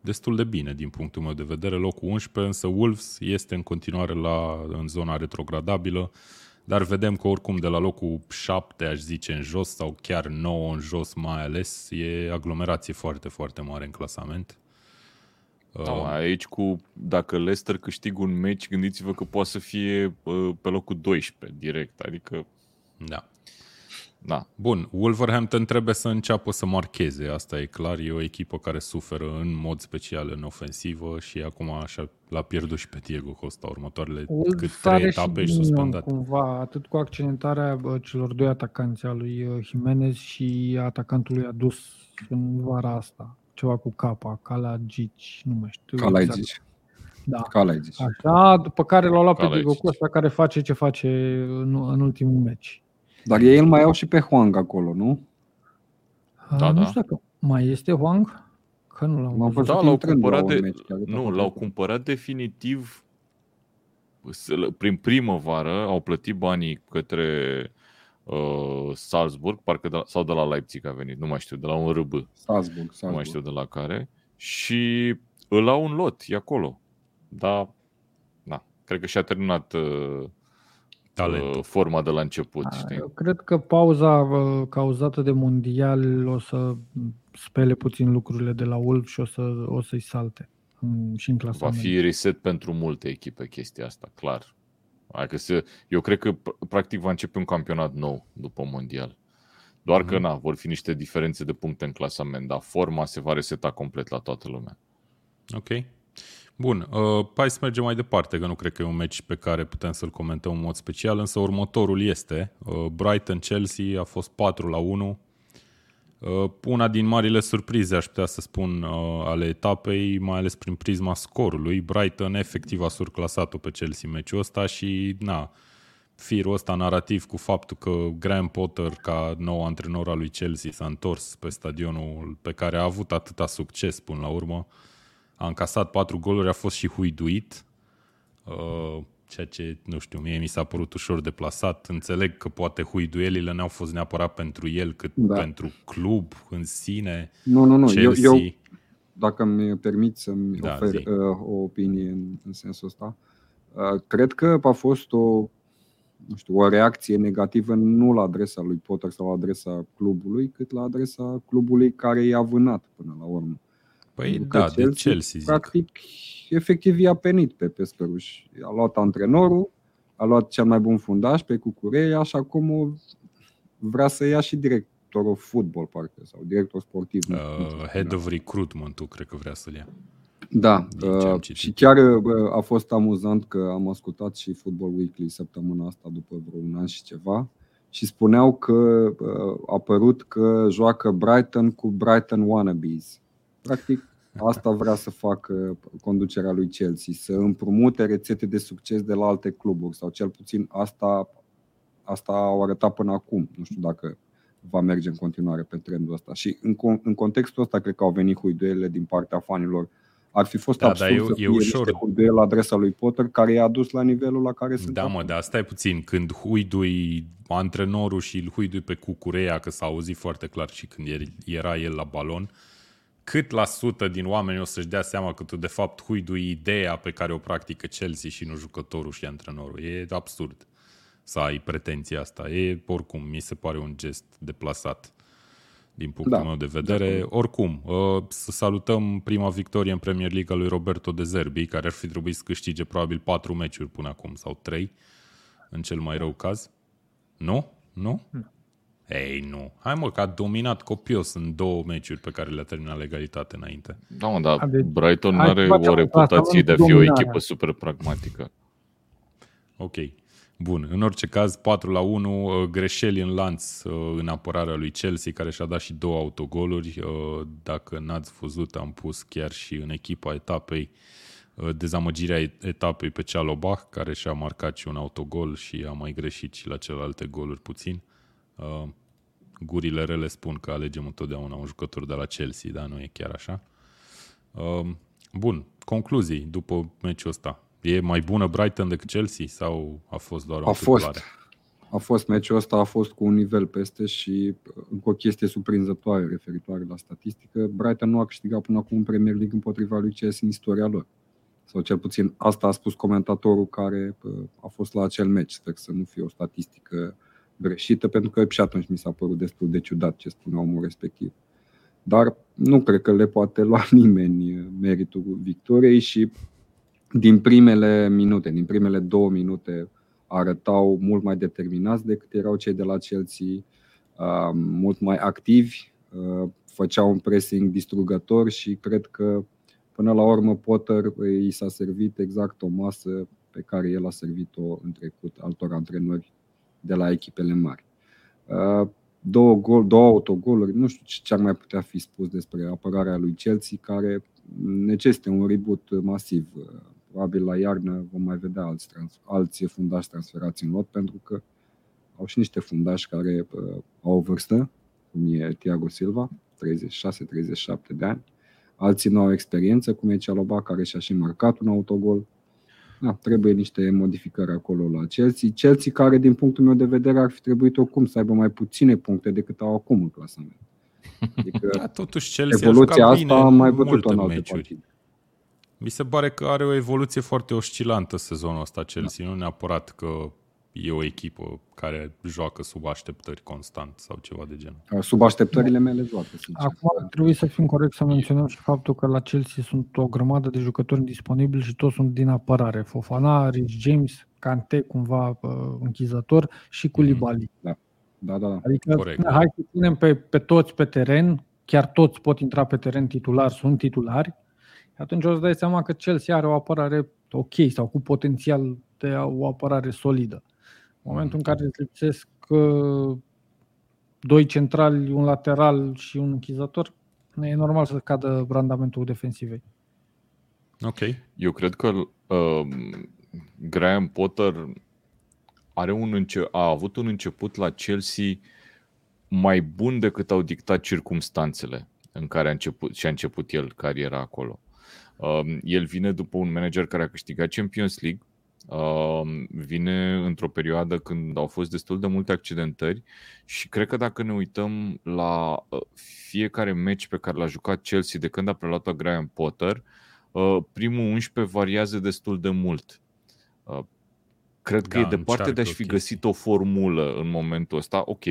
destul de bine din punctul meu de vedere, locul 11, însă Wolves este în continuare la, în zona retrogradabilă, dar vedem că oricum de la locul 7, aș zice, în jos sau chiar 9 în jos mai ales, e aglomerație foarte, foarte mare în clasament. Da, uh, aici cu, dacă Leicester câștigă un meci, gândiți-vă că poate să fie uh, pe locul 12 direct, adică... Da. Da. Bun, Wolverhampton trebuie să înceapă să marcheze, asta e clar, e o echipă care suferă în mod special în ofensivă și acum așa l-a pierdut și pe Diego Costa următoarele cât trei etape și suspendat. Cumva, atât cu accidentarea celor doi atacanți, a lui uh, Jimenez și atacantului adus în vara asta, ceva cu capa, Kalajic, nu mai știu. Kalajic. Exact. Da. Kalajic. Așa, după care l-au luat pe Diego Costa, care face ce face în, în ultimul meci. Dar ei îl mai au și pe Huang acolo, nu? Da, nu da. știu dacă mai este Huang. Că nu l-am M-am văzut. văzut Da, l-au intrând la cumpărat un de, meci, chiar nu, dacă- l-au cumpărat definitiv să- prin primăvară, au plătit banii către uh, Salzburg, parcă de la, sau de la Leipzig a venit, nu mai știu, de la un RB, Salzburg, nu mai Salzburg. știu de la care, și îl au un lot, e acolo. Da, da, cred că și-a terminat uh, Talentul. uh, forma de la început, Da, știi? Eu cred că pauza uh, cauzată de mondial o să spele puțin lucrurile de la Wolf și o, să, o să-i salte în, și în Va clasament. fi reset pentru multe echipe chestia asta, clar. Adică se, eu cred că pr- practic va începe un campionat nou după mondial. Doar că Mhm. na, vor fi niște diferențe de puncte în clasament, dar forma se va reseta complet la toată lumea. Ok. Bun, uh, hai să mergem mai departe, că nu cred că e un meci pe care putem să-l comentăm în mod special, însă următorul este uh, Brighton-Chelsea, a fost 4 la 1. Uh, una din marile surprize, aș putea să spun, uh, ale etapei, mai ales prin prisma scorului. Brighton efectiv a surclasat-o pe Chelsea meciul ăsta și, na, firul ăsta narrativ cu faptul că Graham Potter, ca nou antrenor al lui Chelsea, s-a întors pe stadionul pe care a avut atâta succes până la urmă, a încasat patru goluri, a fost și huiduit, uh, ceea ce, nu știu, mie mi s-a părut ușor deplasat. Înțeleg că poate huiduielile n-au fost neapărat pentru el, cât Da. pentru club în sine, Nu, nu, nu. Eu, Chelsea. eu, dacă mi permit să-mi Da, ofer zi. uh, o opinie în, în sensul ăsta, uh, cred că a fost o, nu știu, o reacție negativă nu la adresa lui Potter sau la adresa clubului, cât la adresa clubului care i-a vânat până la urmă. Păi Pentru că da, de Chelsea zic. Practic, efectiv i-a penit pe pescăruș. A luat antrenorul, a luat cel mai bun fundaș pe Cucureia și acum o- vrea să ia și directorul fotbal, parcă, sau director sportiv. nu știu cum se Uh, spune. head of recruitment, tu cred că vrea să-l ia. Da, Din ce am uh, citit. și chiar uh, a fost amuzant că am ascultat și Football Weekly săptămâna asta după vreo un an și ceva și spuneau că uh, a părut că joacă Brighton cu Brighton wannabes. Practic, asta vrea să facă conducerea lui Chelsea, să împrumute rețete de succes de la alte cluburi sau cel puțin asta, asta au arătat până acum. Nu știu dacă va merge în continuare pe trendul ăsta. Și în, con- în contextul ăsta cred că au venit huiduielile din partea fanilor. Ar fi fost Da, absurd dar e- să e fie ușor. niște huiduieli la adresa lui Potter care i-a dus la nivelul la care sunt Da, mă, acum. dar stai puțin, când huidui antrenorul și îl huidui pe Cucureia, că s-a auzit foarte clar și când el- era el la balon, cât la sută din oameni o să-și dea seama că tu de fapt huidui ideea pe care o practică Chelsea și nu jucătorul și antrenorul. E absurd să ai pretenția asta. E, oricum, mi se pare un gest deplasat din punctul Da, meu de vedere. Oricum, uh, să salutăm prima victorie în Premier League a lui Roberto De Zerbi, care ar fi trebuit să câștige probabil patru meciuri până acum, sau trei, în cel mai rău caz. Nu? Nu? Ei, nu. Hai mă, că a dominat copios în două meciuri pe care le-a terminat legalitate înainte. Da, mă, dar A, deci, Brighton nu hai are să facem o un reputație de a clasament fi o dominare. echipă super pragmatică. Ok. Bun, în orice caz, 4 la 1, uh, greșeli în lanț uh, în apărarea lui Chelsea, care și-a dat și două autogoluri. Uh, Dacă n-ați văzut, am pus chiar și în echipa etapei uh, dezamăgirea et- etapei pe Cialobach, care și-a marcat și un autogol și a mai greșit și la celelalte goluri puțin. Uh, Gurile rele spun că alegem întotdeauna un jucător de la Chelsea, dar nu e chiar așa. Uh, Bun, concluzii după meciul ăsta. E mai bună Brighton decât Chelsea sau a fost doar o A fost. întâmplare? a fost meciul ăsta, a fost cu un nivel peste și încă o chestie surprinzătoare referitoare la statistică. Brighton nu a câștigat până acum în Premier League împotriva lui CS în istoria lor. Sau cel puțin asta a spus comentatorul care a fost la acel meci. Sper să nu fie o statistică greșită, pentru că și atunci mi s-a părut destul de ciudat ce spunea omul respectiv. Dar nu cred că le poate lua (laughs) nimeni meritul victoriei și din primele minute, din primele două minute, arătau mult mai determinați decât erau cei de la Chelsea, uh, mult mai activi, uh, făceau un pressing distrugător și cred că până la urmă Potter i s-a servit exact o masă pe care el a servit-o în trecut altor antrenori de la echipele mari. Uh, două, gol, două autogoluri, nu știu ce ar mai putea fi spus despre apărarea lui Chelsea, care necesită un reboot masiv probabil la iarnă vom mai vedea alți, trans- alți fundași transferați în lot, pentru că au și niște fundași care uh, au o vârstă, cum e Thiago Silva, 36-37 de ani. Alții nu au experiență, cum e Cialoba, care și-a și marcat un autogol. Da, trebuie niște modificări acolo la Chelsea. Chelsea care, din punctul meu de vedere, ar fi trebuit oricum să aibă mai puține puncte decât au acum în clasament. Adică (laughs) da, totuși Chelsea evoluția a asta am mai văzut-o în alte meciuri. partide. Mi se pare că are o evoluție foarte oscilantă sezonul ăsta Chelsea, da. nu neapărat că e o echipă care joacă sub așteptări constant sau ceva de genul. Sub așteptările mele joacă, sincer. Acum trebuie să fim corect să menționăm și faptul că la Chelsea sunt o grămadă de jucători disponibili și toți sunt din apărare. Fofana, Rich James, Kante cumva închizător și cu Libali. Da. Da, da, da. Adică Corect. hai să punem pe, pe toți pe teren, chiar toți pot intra pe teren titular, sunt titulari, atunci o să dai seama că Chelsea are o apărare ok sau cu potențial de o apărare solidă. În momentul în care îți lipsesc uh, doi centrali, un lateral și un închizător, e normal să cadă randamentul defensivei. Ok. Eu cred că uh, Graham Potter are un înce- a avut un început la Chelsea mai bun decât au dictat circumstanțele în care a început și a început el cariera acolo. Um, el vine după un manager care a câștigat Champions League, um, vine într-o perioadă când au fost destul de multe accidentări și cred că dacă ne uităm la uh, fiecare meci pe care l-a jucat Chelsea de când a preluat Graham Potter, uh, primul 11 variază destul de mult. Uh, cred că da, e departe de a-și fi găsit o formulă în momentul ăsta. Ok,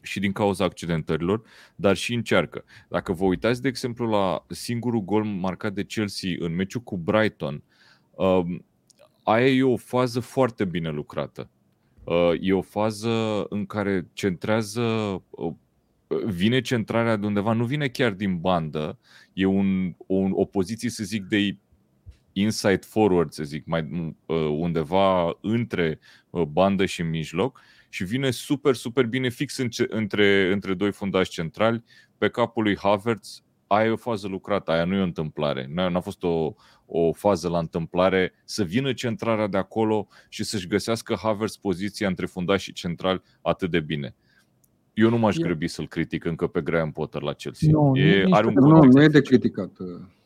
și din cauza accidentărilor, dar și încearcă. Dacă vă uitați, de exemplu, la singurul gol marcat de Chelsea în meciul cu Brighton, uh, aia e o fază foarte bine lucrată. Uh, e o fază în care centrează, uh, vine centrarea de undeva, nu vine chiar din bandă, e un, o, o poziție, să zic, de inside forward, să zic, mai uh, undeva între uh, bandă și mijloc și vine super, super bine fix în ce, între, între doi fundași centrali, pe capul lui Havertz, aia e o fază lucrată, aia nu e o întâmplare. Nu a fost o, o fază la întâmplare să vină centrarea de acolo și să-și găsească Havertz poziția între fundașii centrali atât de bine. Eu nu m-aș grăbi să-l critic încă pe Graham Potter la Chelsea. Nu, e, nu, are un nu, nu e de criticat.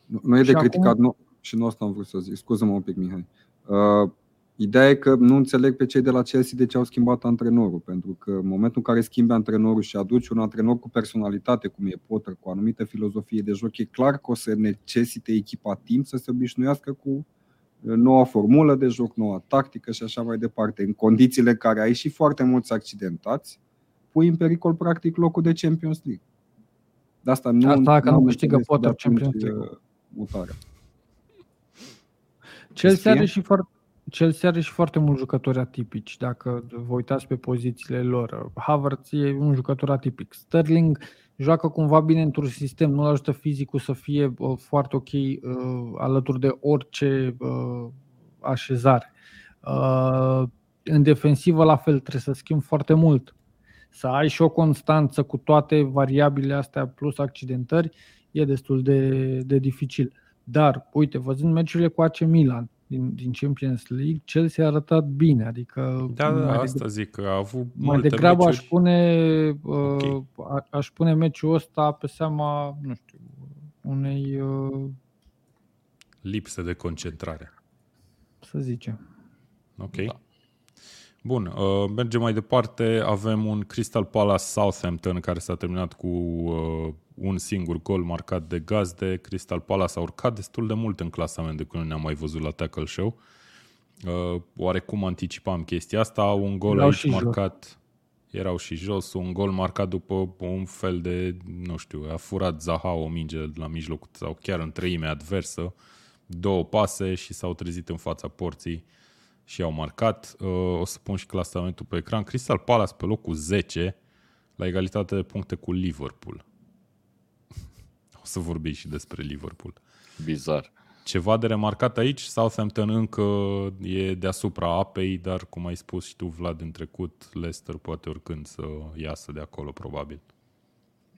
Nu, nu e de criticat acum... nu, și nu asta am vrut să zic. Scuză-mă un pic, Mihai. Uh, Ideea e că nu înțeleg pe cei de la Chelsea de ce au schimbat antrenorul, pentru că în momentul în care schimbi antrenorul și aduci un antrenor cu personalitate, cum e Potter, cu o anumită filozofie de joc, e clar că o să necesite echipa timp să se obișnuiască cu uh, noua formulă de joc, noua tactică și așa mai departe. În condițiile în care ai și foarte mulți accidentați, pui în pericol practic locul de Champions League. De asta nu, asta că nu câștigă Potter Champions League. Uh, mutarea. Chelsea are și foarte Chelsea are și foarte mulți jucători atipici, dacă vă uitați pe pozițiile lor. Havertz e un jucător atipic. Sterling joacă cumva bine într-un sistem, nu-l ajută fizicul să fie uh, foarte ok uh, alături de orice uh, așezare. Uh, în defensivă, la fel, trebuie să schimbi foarte mult. Să ai și o constanță cu toate variabilele astea plus accidentări e destul de, de dificil. Dar, uite, văzând meciurile cu AC Milan, din, din Champions League, Chelsea a arătat bine. Adică da, da, asta degrabă, zic, că a avut Mai degrabă meciuri. aș pune, okay. uh, aș pune meciul ăsta pe seama, nu știu, unei... Uh, Lipsă de concentrare. Să zicem. Ok. Da. Bun, uh, mergem mai departe. Avem un Crystal Palace Southampton care s-a terminat cu uh, un singur gol marcat de gazde. Crystal Palace a urcat destul de mult în clasament de când ne-am mai văzut la Tackle Show. Uh, oarecum anticipam chestia asta. Un gol Erau aici și jos. marcat. Erau și jos. Un gol marcat după un fel de, nu știu, a furat Zaha o minge la mijloc sau chiar în treime adversă. Două pase și s-au trezit în fața porții și au marcat. Uh, O să pun și clasamentul pe ecran. Crystal Palace pe locul 10 la egalitate de puncte cu Liverpool. O să vorbim și despre Liverpool. Bizar. Ceva de remarcat aici, Southampton încă e deasupra apei, dar cum ai spus și tu, Vlad, în trecut, Leicester poate oricând să iasă de acolo, probabil.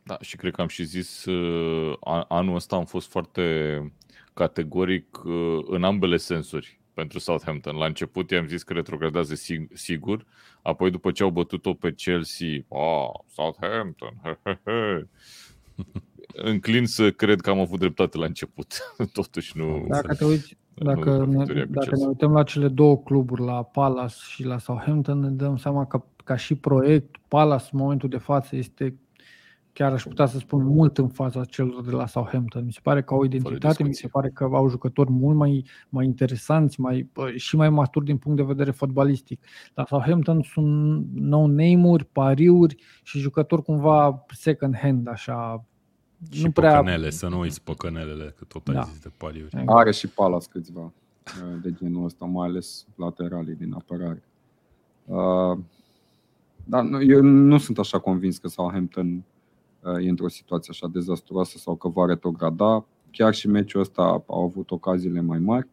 Da, și cred că am și zis, uh, a- anul ăsta am fost foarte categoric uh, în ambele sensuri pentru Southampton. La început i-am zis că retrogradează sig- sigur, apoi după ce au bătut-o pe Chelsea, oh, Southampton, he, he, he. (laughs) înclin să cred că am avut dreptate la început. (laughs) Totuși nu... Dacă te uiți, nu dacă, după ne, victoria cu dacă ne Chelsea. uităm la cele două cluburi, la Palace și la Southampton, ne dăm seama că ca și proiect, Palace în momentul de față este chiar aș putea să spun mult în fața celor de la Southampton. Mi se pare că au identitate, mi se discuție. pare că au jucători mult mai, mai interesanți mai, bă, și mai maturi din punct de vedere fotbalistic. La Southampton sunt no-name-uri, pariuri și jucători cumva second hand, așa. Și nu prea... păcănele, să nu uiți păcănelele, că tot ai Da. zis de pariuri. Exact. Are și Palace câțiva uh, de genul ăsta, mai ales lateralii din apărare. Uh, Dar nu- eu nu sunt așa convins că Southampton uh, e într-o situație așa dezastruoasă sau că va retrograda. Chiar și meciul ăsta au avut ocaziile mai mari.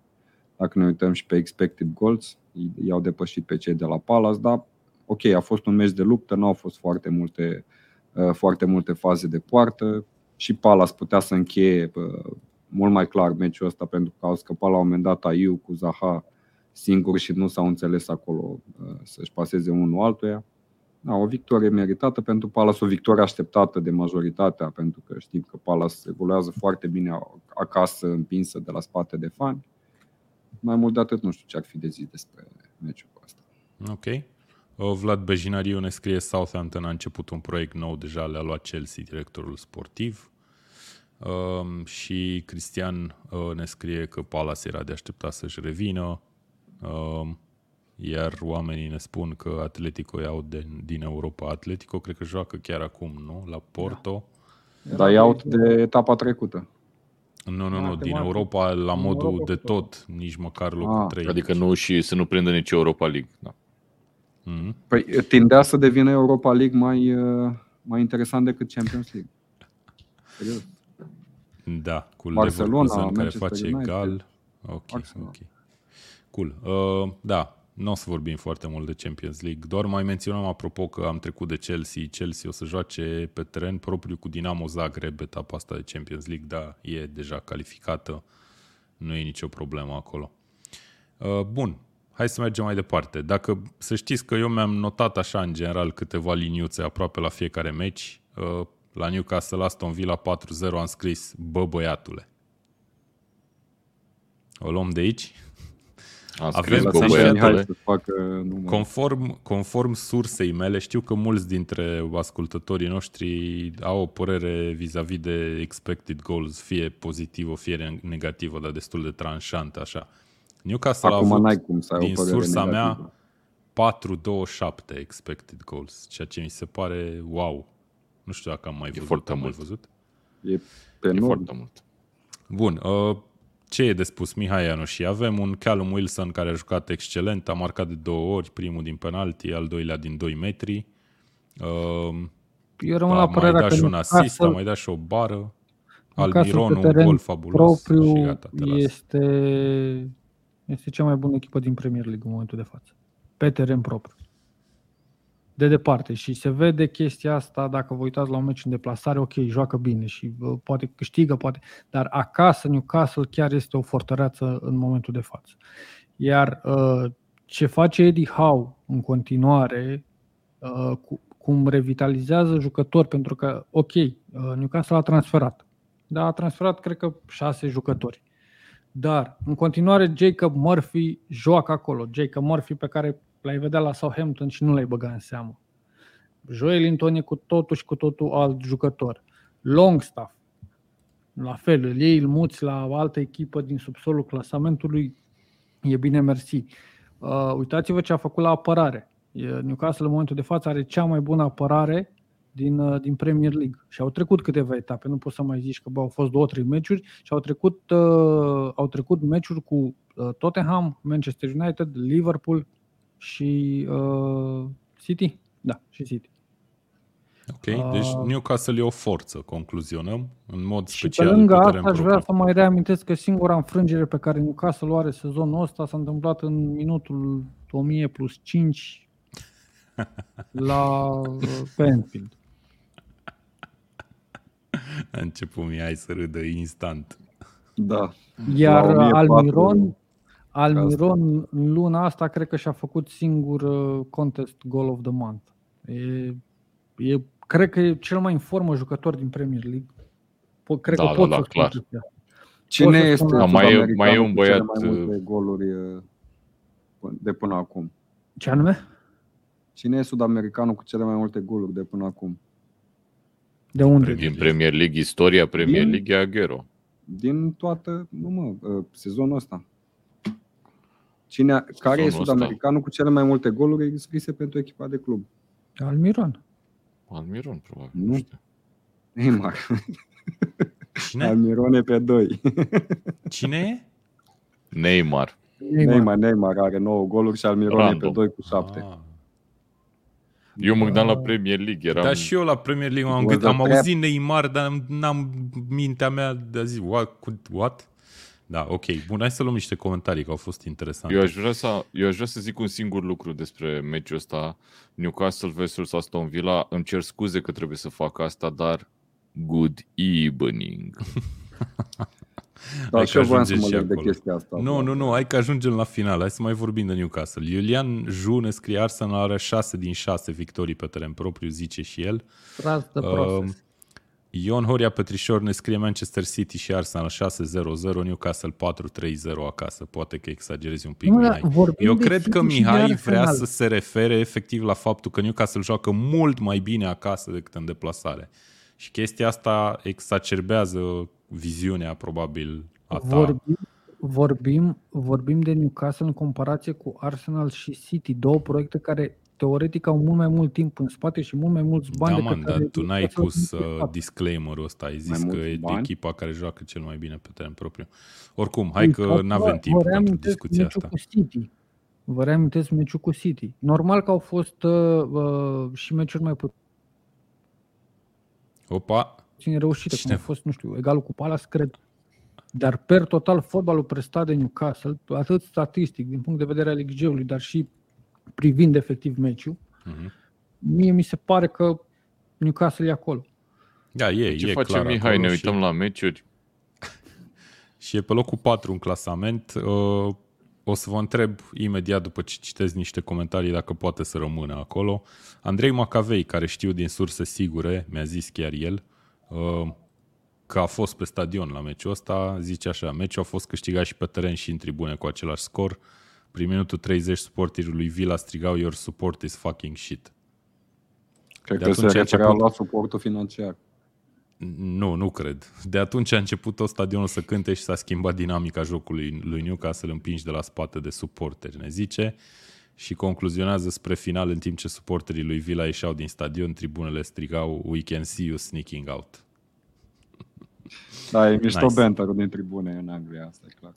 Dacă ne uităm și pe expected goals, i- i-au depășit pe cei de la Palace, dar ok, a fost un meci de luptă, nu au fost foarte multe, uh, foarte multe faze de poartă și Palace putea să încheie uh, mult mai clar meciul ăsta pentru că au scăpat la un moment dat Aiu cu Zaha singur și nu s-au înțeles acolo uh, să-și paseze unul altuia. Da, o victorie meritată pentru Palace, o victorie așteptată de majoritatea, pentru că știm că Palace evoluează foarte bine acasă, împinsă de la spate de fani. Mai mult de atât nu știu ce ar fi de zis despre meciul ăsta. Ok. Uh, Vlad Bejinariu ne scrie Southampton a început un proiect nou, deja le-a luat Chelsea, directorul sportiv. Um, și Cristian uh, ne scrie că Palace era de așteptat să-și revină. Um, iar oamenii ne spun că Atletico iau de, din Europa. Atletico cred că joacă chiar acum, nu? La Porto. Era Dar iau de etapa trecută. Nu, nu, nu, din Matematic. Europa la Din modul Europa de cu tot. tot, nici măcar locul Ah, 3. Adică nu și să nu prindă nici Europa League. Da. Mm-hmm. Păi tindea să devină Europa League mai, uh, mai interesant decât Champions League. Serios. Da, cu Barcelona, Leverkusen care Manchester face United. egal. Ok, Arsenal. ok. Cool. Uh, da, nu o să vorbim foarte mult de Champions League, doar mai menționăm apropo că am trecut de Chelsea. Chelsea o să joace pe teren propriu cu Dinamo Zagreb etapa asta de Champions League, da, e deja calificată, nu e nicio problemă acolo. Uh, bun, hai să mergem mai departe. Dacă să știți că eu mi-am notat așa în general câteva liniuțe aproape la fiecare meci, uh, la Newcastle Aston Villa 4-0 am scris bă băiatule. O luăm de aici? Am Avem scris, bă, lăsat și Mihai băiatule. să facă numai. Conform, conform sursei mele, știu că mulți dintre ascultătorii noștri au o părere vis-a-vis de expected goals, fie pozitivă, fie negativă, dar destul de tranșantă, așa. Newcastle a Acum avut n-ai cum să ai din o părere sursa negativă. mea 4-2-7 expected goals, ceea ce mi se pare wow. Nu știu dacă am mai văzut. foarte am mai mult. văzut. E E enorm. foarte mult. Bun, uh, ce e de spus Mihai Ianoși? Avem un Callum Wilson care a jucat excelent, a marcat de două ori, primul din penalti, al doilea din 2 metri. Uh, Eu rămân a la mai părerea dat că și un asist, a Newcastle- mai dat și o bară. Newcastle Almiron, pe un teren gol fabulos propriu și gata, te las. Este, este cea mai bună echipă din Premier League în momentul de față. Pe teren propriu. De departe. Și se vede chestia asta, dacă vă uitați la un meci în deplasare, ok, joacă bine și uh, poate câștigă, poate, dar acasă Newcastle chiar este o fortăreață în momentul de față. Iar uh, ce face Eddie Howe în continuare, uh, cu, cum revitalizează jucători, pentru că, ok, uh, Newcastle a transferat. Da, a transferat, cred că, șase jucători. Dar, în continuare, Jacob Murphy joacă acolo. Jacob Murphy pe care l-ai vedea la Southampton și nu l-ai băga în seamă. Joel Linton e cu totul și cu totul alt jucător. Longstaff, la fel, îl iei, îl muți la altă echipă din subsolul clasamentului, e bine mersi. Uh, uitați-vă ce a făcut la apărare. Newcastle în momentul de față are cea mai bună apărare din, uh, din Premier League. Și au trecut câteva etape, nu poți să mai zici că bă, au fost două, trei meciuri și au trecut, uh, au trecut meciuri cu uh, Tottenham, Manchester United, Liverpool și uh, City. Da, și City. Ok, deci Newcastle e o forță, concluzionăm, în mod Și special. pe lângă pe asta teren aș vrea propriu. să mai reamintesc că singura înfrângere pe care Newcastle o are sezonul ăsta s-a întâmplat în minutul 1000 plus 5 (laughs) la uh, pe Anfield. A început Mihai să râdă instant. Da. Iar La 1004 Almiron, Almiron în luna asta cred că și-a făcut singur uh, contest goal of the month. E, e, cred că e cel mai în formă jucător din Premier League. Po- cred Da, că da, pot da, să spun clar. chestia. Cine să este spun- Da, mai e- sud-americanul mai e un cu cele băiat, mai multe goluri uh, de până acum? Ce anume? Cine e sud-americanul cu cele mai multe goluri de până acum? De unde? Premier Din Premier League, istoria Premier Din- League e Aguero. Din toată, nu mă, uh, sezonul ăsta. Cine, a- care e Sezonul ăsta. sud-americanul cu cele mai multe goluri scrise pentru echipa de club? Almiron. Almiron, probabil. Nu. Nu știu. Neymar. Cine? Almirone pe 2. Cine e? Neymar. Neymar, Neymar are 9 goluri și Almirone Random. pe 2 cu 7. Ah. Eu mă gândeam la Premier League. Eram... Da, și eu la Premier League am, Was gândit, a am trap. auzit Neymar, dar n-am mintea mea de a zi, what? Cu- what? Da, ok. Bun, hai să luăm niște comentarii, că au fost interesante. Eu aș, vrea să, eu aș vrea să zic un singur lucru despre meciul ăsta. Newcastle vs Aston Villa. Îmi cer scuze că trebuie să fac asta, dar good evening. (laughs) Dar Hai și că eu voiam să ajungeți mă și leg de acolo. chestia asta. Nu, nu, nu, hai că ajungem la final. Hai să mai vorbim de Newcastle. Iulian Ju ne scrie Arsenal are 6 din 6 victorii pe teren propriu, zice și el. Trust the Um, process. Ion Horia Petrișor ne scrie Manchester City și Arsenal 6-0-0, Newcastle 4-3-0 acasă. Poate că exagerezi un pic, Nu, dar Mihai. vorbim Eu de cred că City și de Mihai vrea Arsenal. să se refere efectiv la faptul că Newcastle joacă mult mai bine acasă decât în deplasare. Și chestia asta exacerbează viziunea probabil a ta. Vorbim, vorbim, vorbim de Newcastle în comparație cu Arsenal și City, două proiecte care teoretic au mult mai mult timp în spate și mult mai mulți bani Da, decât man, dar are tu n-ai Newcastle pus în uh, spate. disclaimer-ul ăsta, ai zis Mai că mulți e bani? echipa care joacă cel mai bine pe teren propriu. Oricum, hai că nu avem Vă- timp vă pentru reamintesc discuția meciul asta. Cu City. Vă reamintesc meciul cu City. Normal că au fost uh, uh, și meciuri mai Opa, puțin reușite, Cine? cum a fost, nu știu, egalul cu Palace, cred. Dar per total, fotbalul prestat de Newcastle, atât statistic, din punct de vedere al XG-ului, dar și privind efectiv meciul, Mhm. mie mi se pare că Newcastle e acolo. da, e, Ce e face clar Mihai? acolo Ne și- uităm la meciuri. (laughs) și e pe locul 4 în clasament. Uh, O să vă întreb imediat după ce citesc niște comentarii dacă poate să rămână acolo. Andrei Macavei, care știu din surse sigure, mi-a zis chiar el, uh, că a fost pe stadion la meciul ăsta, zice așa, meciul a fost câștigat și pe teren și în tribune cu același scor. Prin minutul 30 suporterii lui Villa strigau Your support is fucking shit. Cred De că se atunci a refereau început- la suportul financiar. Nu, nu cred. De atunci a început tot stadionul să cânte și s-a schimbat dinamica jocului lui Newcastle împinși de la spate de suporteri, ne zice. Și concluzionează spre final în timp ce suporterii lui Villa ieșeau din stadion, tribunele strigau We can see you sneaking out. Da, e mișto Nice. nice. banterul din tribune în Anglia, asta e clar.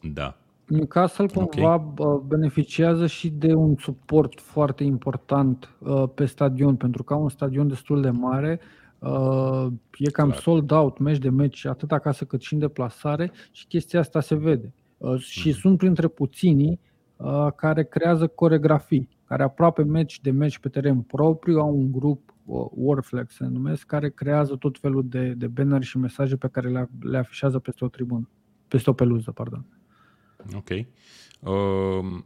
Da. Newcastle cumva okay. beneficiază și de un suport foarte important uh, pe stadion, pentru că au un stadion destul de mare, uh, e cam Clar. sold out, meci de meci, atât acasă cât și în deplasare și chestia asta se vede. Uh, și Mhm. sunt printre puținii uh, care creează coregrafii, care aproape meci de meci pe teren propriu, au un grup, uh, Warflex se numesc, care creează tot felul de, de banner și mesaje pe care le, le afișează peste o tribună, peste o peluză, pardon. Ok. Um,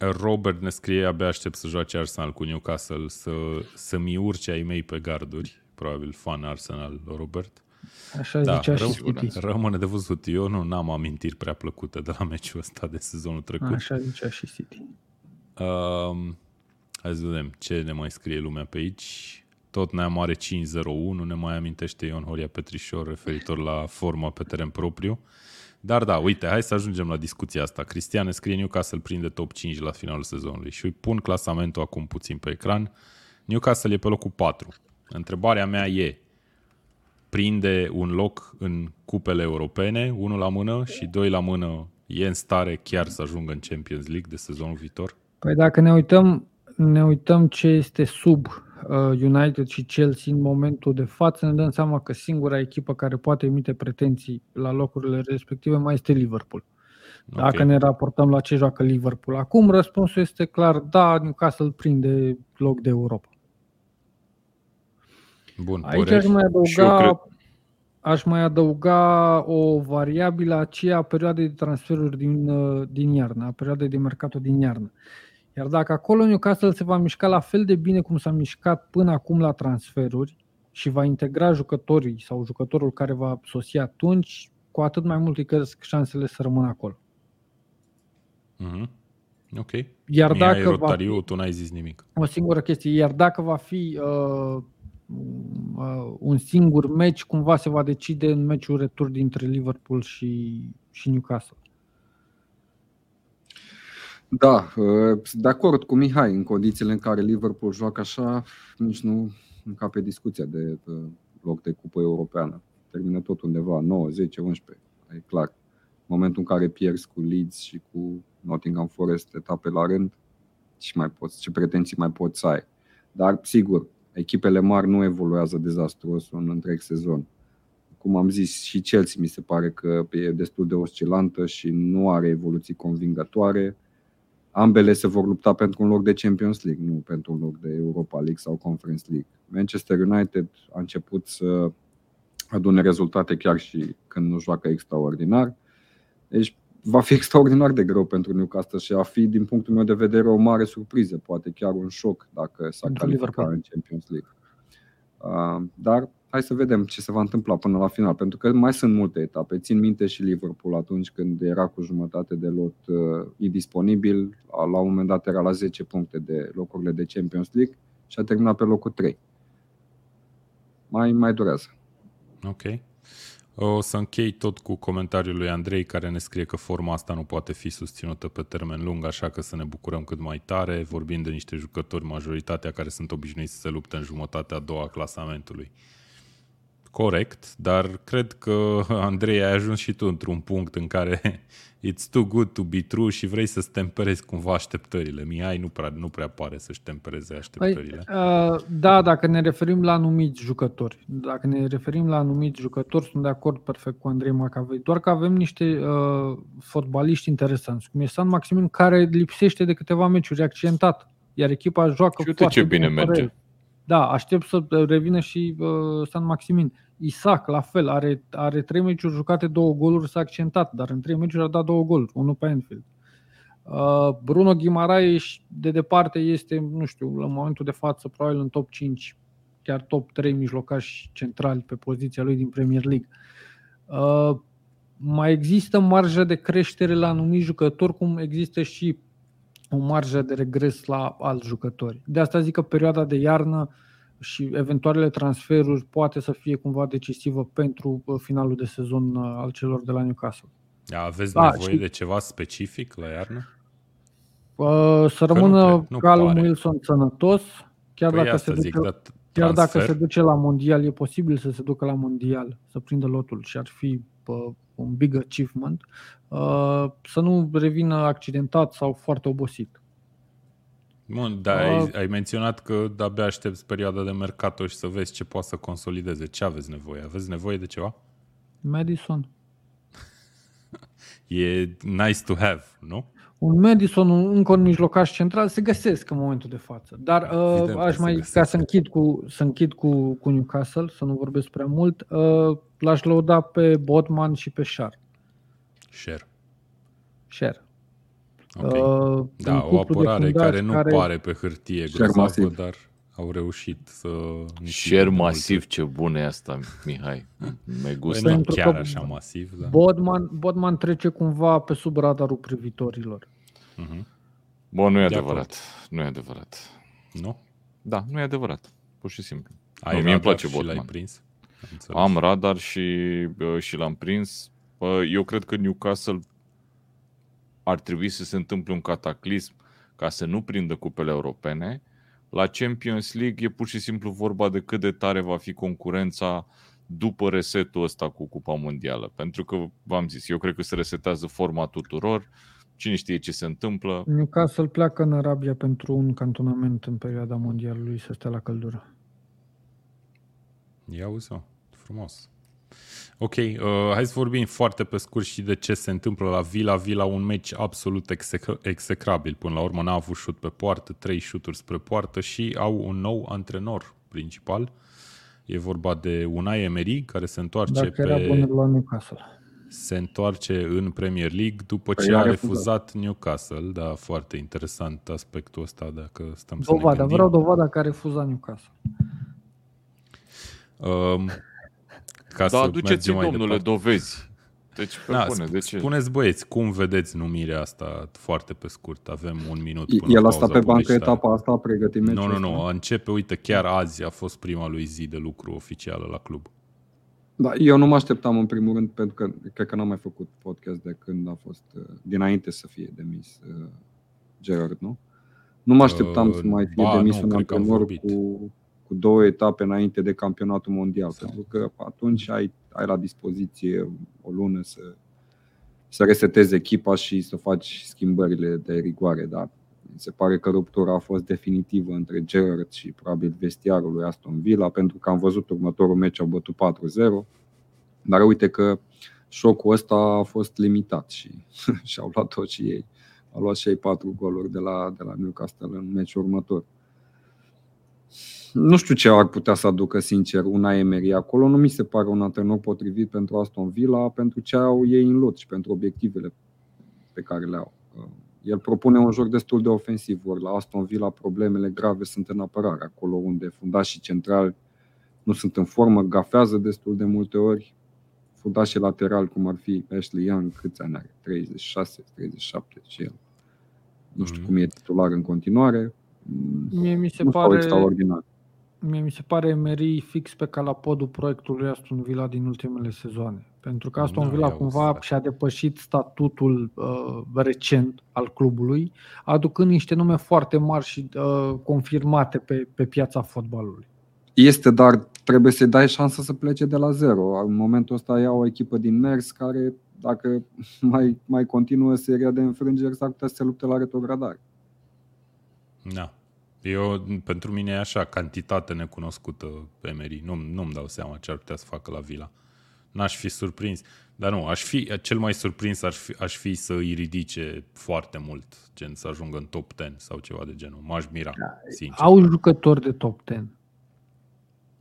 Robert ne scrie, abia aștept să joace Arsenal cu Newcastle, să, să-mi urce ai mei pe garduri. Probabil fan Arsenal, Robert. Așa Da, zicea și rău- City. rămâne de văzut. Eu nu am amintiri prea plăcute de la meciul ăsta de sezonul trecut. Așa zicea și City. Um, hai să vedem ce ne mai scrie lumea pe aici. Tot ne are 501, ne mai amintește Ion Horia Petrișor referitor la forma pe teren propriu. Dar da, uite, hai să ajungem la discuția asta. Cristian ne scrie Newcastle prinde top 5 la finalul sezonului și îi pun clasamentul acum puțin pe ecran. Newcastle e pe locul 4. Întrebarea mea e, prinde un loc în cupele europene, unul la mână și doi la mână, e în stare chiar să ajungă în Champions League de sezonul viitor? Păi dacă ne uităm, ne uităm ce este sub uh, United și Chelsea în momentul de față, ne dăm seama că singura echipă care poate emite pretenții la locurile respective mai este Liverpool. Dacă okay. ne raportăm la ce joacă Liverpool acum, răspunsul este clar, da, Newcastle prinde loc de Europa. Bun, Aici aș mai, adăuga, aș mai adăuga o variabilă aceea a perioadei de transferuri din, uh, din iarnă, a perioadei de mercato din iarnă. Iar dacă acolo Newcastle se va mișca la fel de bine cum s-a mișcat până acum la transferuri și va integra jucătorii sau jucătorul care va sosi atunci, cu atât mai mult îi cresc șansele să rămână acolo. Mm-hmm. Ok. Iar Mia dacă rotariu, va fi, tu n-ai zis nimic. O singură chestie. Iar dacă va fi uh, uh, un singur meci, cumva se va decide în meciul retur dintre Liverpool și, și Newcastle. Da, uh, de acord cu Mihai, în condițiile în care Liverpool joacă așa, nici nu încape discuția de loc de cupă europeană. Termină tot undeva 9, 10, 11, e clar. În momentul în care pierzi cu Leeds și cu Nottingham Forest etape la rând, ce, mai poți, ce pretenții mai poți să ai. Dar, sigur, echipele mari nu evoluează dezastruos în întreg sezon. Cum am zis, și Chelsea mi se pare că e destul de oscilantă și nu are evoluții convingătoare. Ambele se vor lupta pentru un loc de Champions League, nu pentru un loc de Europa League sau Conference League. Manchester United a început să adune rezultate chiar și când nu joacă extraordinar. Deci va fi (laughs) extraordinar de greu pentru Newcastle și a fi, din punctul meu de vedere, o mare surpriză, poate chiar un șoc dacă s-a calificat în Champions League. Uh, dar hai să vedem ce se va întâmpla până la final, pentru că mai sunt multe etape. Țin minte și Liverpool atunci când era cu jumătate de lot uh, indisponibil, la un moment dat era la 10 puncte de locurile de Champions League și a terminat pe locul 3. Mai, mai durează. Ok. O să închei tot cu comentariul lui Andrei care ne scrie că forma asta nu poate fi susținută pe termen lung, așa că să ne bucurăm cât mai tare, vorbind de niște jucători, majoritatea care sunt obișnuiți să se lupte în jumătatea a doua a clasamentului. Corect, dar cred că, (laughs) Andrei, ai ajuns și tu într-un punct în care (laughs) it's too good to be true și vrei să-ți temperezi cumva așteptările. Mihai nu prea, nu prea pare să-și tempereze așteptările. Păi, uh, da, dacă ne referim la anumiți jucători. Dacă ne referim la anumiți jucători, sunt de acord perfect cu Andrei Macavei. Doar că avem niște uh, fotbaliști interesanți, cum e San Maximin, care lipsește de câteva meciuri accidentat. Iar echipa joacă și foarte ce bine, bine merge. Da, aștept să revină și uh, San Maximin. Isaac, la fel, are, are trei meciuri jucate, două goluri, s-a accentat, dar în trei meciuri a dat două goluri, unul pe Anfield. Uh, Bruno Guimaraes de departe este, nu știu, la momentul de față probabil în top 5, chiar top 3 mijlocași centrali pe poziția lui din Premier League. Uh, mai există marjă de creștere la anumiți jucători, cum există și o marjă de regres la alți jucători. De asta zic că perioada de iarnă și eventualele transferuri poate să fie cumva decisivă pentru uh, finalul de sezon uh, al celor de la Newcastle. Aveți da, nevoie și... de ceva specific la iarnă? Uh, să rămână Calum Wilson sănătos, chiar păi dacă, se duce, zic, chiar dacă se duce la mondial, e posibil să se ducă la mondial, să prindă lotul și ar fi uh, un big achievement, uh, să nu revină accidentat sau foarte obosit. Bun, dar uh, ai, ai menționat că de-abia aștepți perioada de mercato și să vezi ce poate să consolideze. Ce aveți nevoie? Aveți nevoie de ceva? Madison. (laughs) e nice to have, nu? Un Madison, un, încă un mijlocaș central se găsesc în momentul de față. Dar uh, aș mai, ca să închid, cu, să închid cu, cu Newcastle, să nu vorbesc prea mult, uh, l-aș lăuda pe Bodman și pe Shar. Share. Share. Okay. Uh, da, o apărare care nu care... pare pe hârtie grozavă, dar au reușit să... Share masiv, ce bun e asta, Mihai. Me gustă. Păi nu chiar așa masiv. Da. Bodman, Bodman trece cumva pe sub radarul privitorilor. Uh-huh. Bun, nu e De adevărat. Nu e adevărat. Nu? Da, nu e adevărat. Pur și simplu. Ai Nu, mie îmi radar place și l-ai Botman. prins? Am înțeles. Am radar și, bă, și l-am prins. Bă, Eu cred că Newcastle ar trebui să se întâmple un cataclism ca să nu prindă cupele europene. La Champions League e pur și simplu vorba de cât de tare va fi concurența după resetul ăsta cu Cupa Mondială. Pentru că, v-am zis, eu cred că se resetează forma tuturor, cine știe ce se întâmplă. Newcastle pleacă în Arabia pentru un cantonament în perioada mondialului să stea la căldură. Ia uzi frumos. Ok, uh, hai să vorbim foarte pe scurt și de ce se întâmplă la Villa. Villa un meci absolut exec- execrabil. Până la urmă n-a avut șut pe poartă, trei șuturi spre poartă și au un nou antrenor principal. E vorba de Unai Emery, care se întoarce Dacă era pe... bun la Newcastle. se întoarce în Premier League după Păi ce a a refuzat. refuzat Newcastle. Da, foarte interesant aspectul ăsta, dacă stăm să Dovada, ne gândim. vreau dovada că a refuzat Newcastle. Um, ca Da, să aduceți mergem mai domnule, departe. dovezi. Deci, pe Da, bune, sp- de ce? Spuneți băieți, cum vedeți numirea asta foarte pe scurt? Avem un minut El până a pauza stat pe bancă publicitară. etapa asta, a pregătit meciul Nu, nu, ăsta. nu, începe, uite, chiar azi a fost prima lui zi de lucru oficială la club. Da, eu nu mă așteptam în primul rând, pentru că cred că n-am mai făcut podcast de când a fost, uh, dinainte să fie demis uh, Gerard, nu? Nu mă așteptam Uh, să mai fie ba, demis nu, un cred că am antrenor vorbit. cu, cu două etape înainte de campionatul mondial, Sau- pentru că atunci ai, ai la dispoziție o lună să, să resetezi echipa și să faci schimbările de rigoare, dar mi se pare că ruptura a fost definitivă între Gerrard și probabil vestiarul lui Aston Villa, pentru că am văzut următorul meci au bătut 4-0, dar uite că șocul ăsta a fost limitat și (laughs) și-au luat tot și ei. Au luat și ei patru goluri de la, de la Newcastle în meciul următor. Nu știu ce ar putea să aducă, sincer, una Emery acolo. Nu mi se pare un antrenor potrivit pentru Aston Villa, pentru ce au ei în lot și pentru obiectivele pe care le au. El propune un joc destul de ofensiv, ori la Aston Villa problemele grave sunt în apărare, acolo unde fundașii centrali nu sunt în formă, gafează destul de multe ori. Fundașii laterali, cum ar fi Ashley Young, câți ani are? 36, 37 și el. Nu știu Mhm. cum e titular în continuare. Mie mi se nu stau pare, extraordinar. mie mi se pare Emery fix pe calapodul proiectului Aston Villa din ultimele sezoane. Pentru că Aston Nu, Villa ia cumva uzi, și-a depășit statutul uh, recent al clubului, aducând niște nume foarte mari și uh, confirmate pe, pe piața fotbalului. Este, dar trebuie să-i dai șansa să plece de la zero. În momentul ăsta ia o echipă din mers care, dacă mai, mai continuă seria de înfrângeri, s-ar putea să se lupte la retrogradare. Da. Eu, pentru mine e așa, cantitate necunoscută pe Emery. Nu, nu-mi dau seama ce ar putea să facă la Villa. N-aș fi surprins. Dar nu, aș fi, cel mai surprins aș fi, aș fi să îi ridice foarte mult, gen să ajungă în top 10 sau ceva de genul. M-aș mira, sincer. Au jucători de top 10. I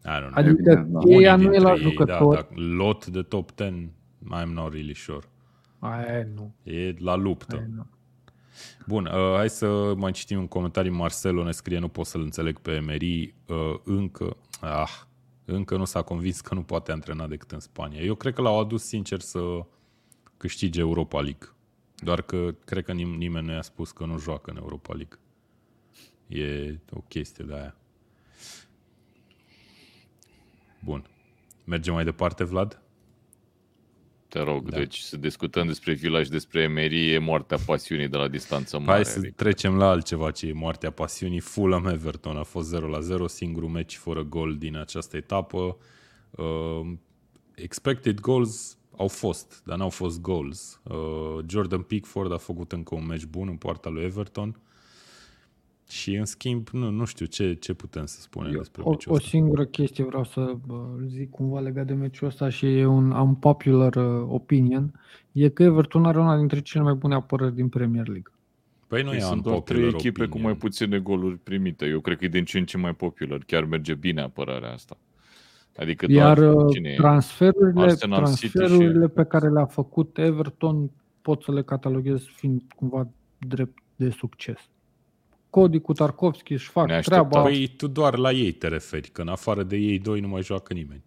don't know. Adică Evident, da. cheia Unii nu e la dintre ei, jucători. Da, dar lot de top 10, I'm not really sure. Aia nu. E la luptă. Aia nu. Bun, uh, hai să mai citim un comentariu. Marcelo ne scrie, nu pot să-l înțeleg pe Emery. Uh, încă, ah, încă nu s-a convins că nu poate antrena decât în Spania. Eu cred că l-au adus sincer să câștige Europa League. Doar că cred că nim- nimeni nu i-a spus că nu joacă în Europa League. E o chestie de aia. Bun. Mergem mai departe, Vlad? Te rog, Da. da. deci să discutăm despre Villa și despre Emery e moartea pasiunii de la distanță mare. Hai să adică. trecem la altceva ce e moartea pasiunii. Fulham Everton a fost 0 la 0, singurul meci fără gol din această etapă. Uh, expected goals au fost, dar n-au fost goals. Uh, Jordan Pickford a făcut încă un meci bun în poarta lui Everton. Și în schimb, nu, nu știu ce, ce putem să spunem Eu- despre O, meciul o ăsta. singură chestie vreau să bă, zic cumva legat de meciul ăsta și e un unpopular uh, opinion, e că Everton are una dintre cele mai bune apărări din Premier League. Păi nu Păi e sunt un doar trei popular echipe cu opinion. mai puține goluri primite. Eu cred că e din ce în ce mai popular. Chiar merge bine apărarea asta. Adică Iar doar uh, cine e? transferurile, Arsenal, City transferurile și- pe care le-a făcut Everton pot să le cataloghez fiind cumva drept de succes. Cody cu Tarkovski își fac Neașteptat. treaba. Păi tu doar la ei te referi, că în afară de ei doi nu mai joacă nimeni.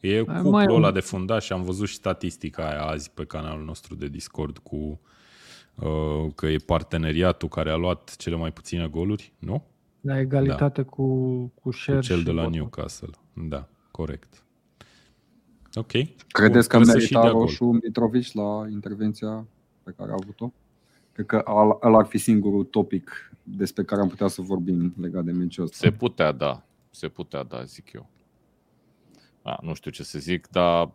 E Mai- cuplul mai- ăla de fundași, am văzut și statistica aia azi pe canalul nostru de Discord cu uh, că e parteneriatul care a luat cele mai puține goluri, nu? La egalitate da. cu, cu Sher Cu cel și de la Botman. Newcastle. Da, corect. Ok. Credeți că Bun, trebuie să și merita dea gol. roșu Mitrovic la intervenția pe care a avut-o? Cred că al- ăla ar fi singurul topic despre care am putea să vorbim legat de meciul ăsta. Se putea da, se putea da, zic eu. A, nu știu ce să zic, dar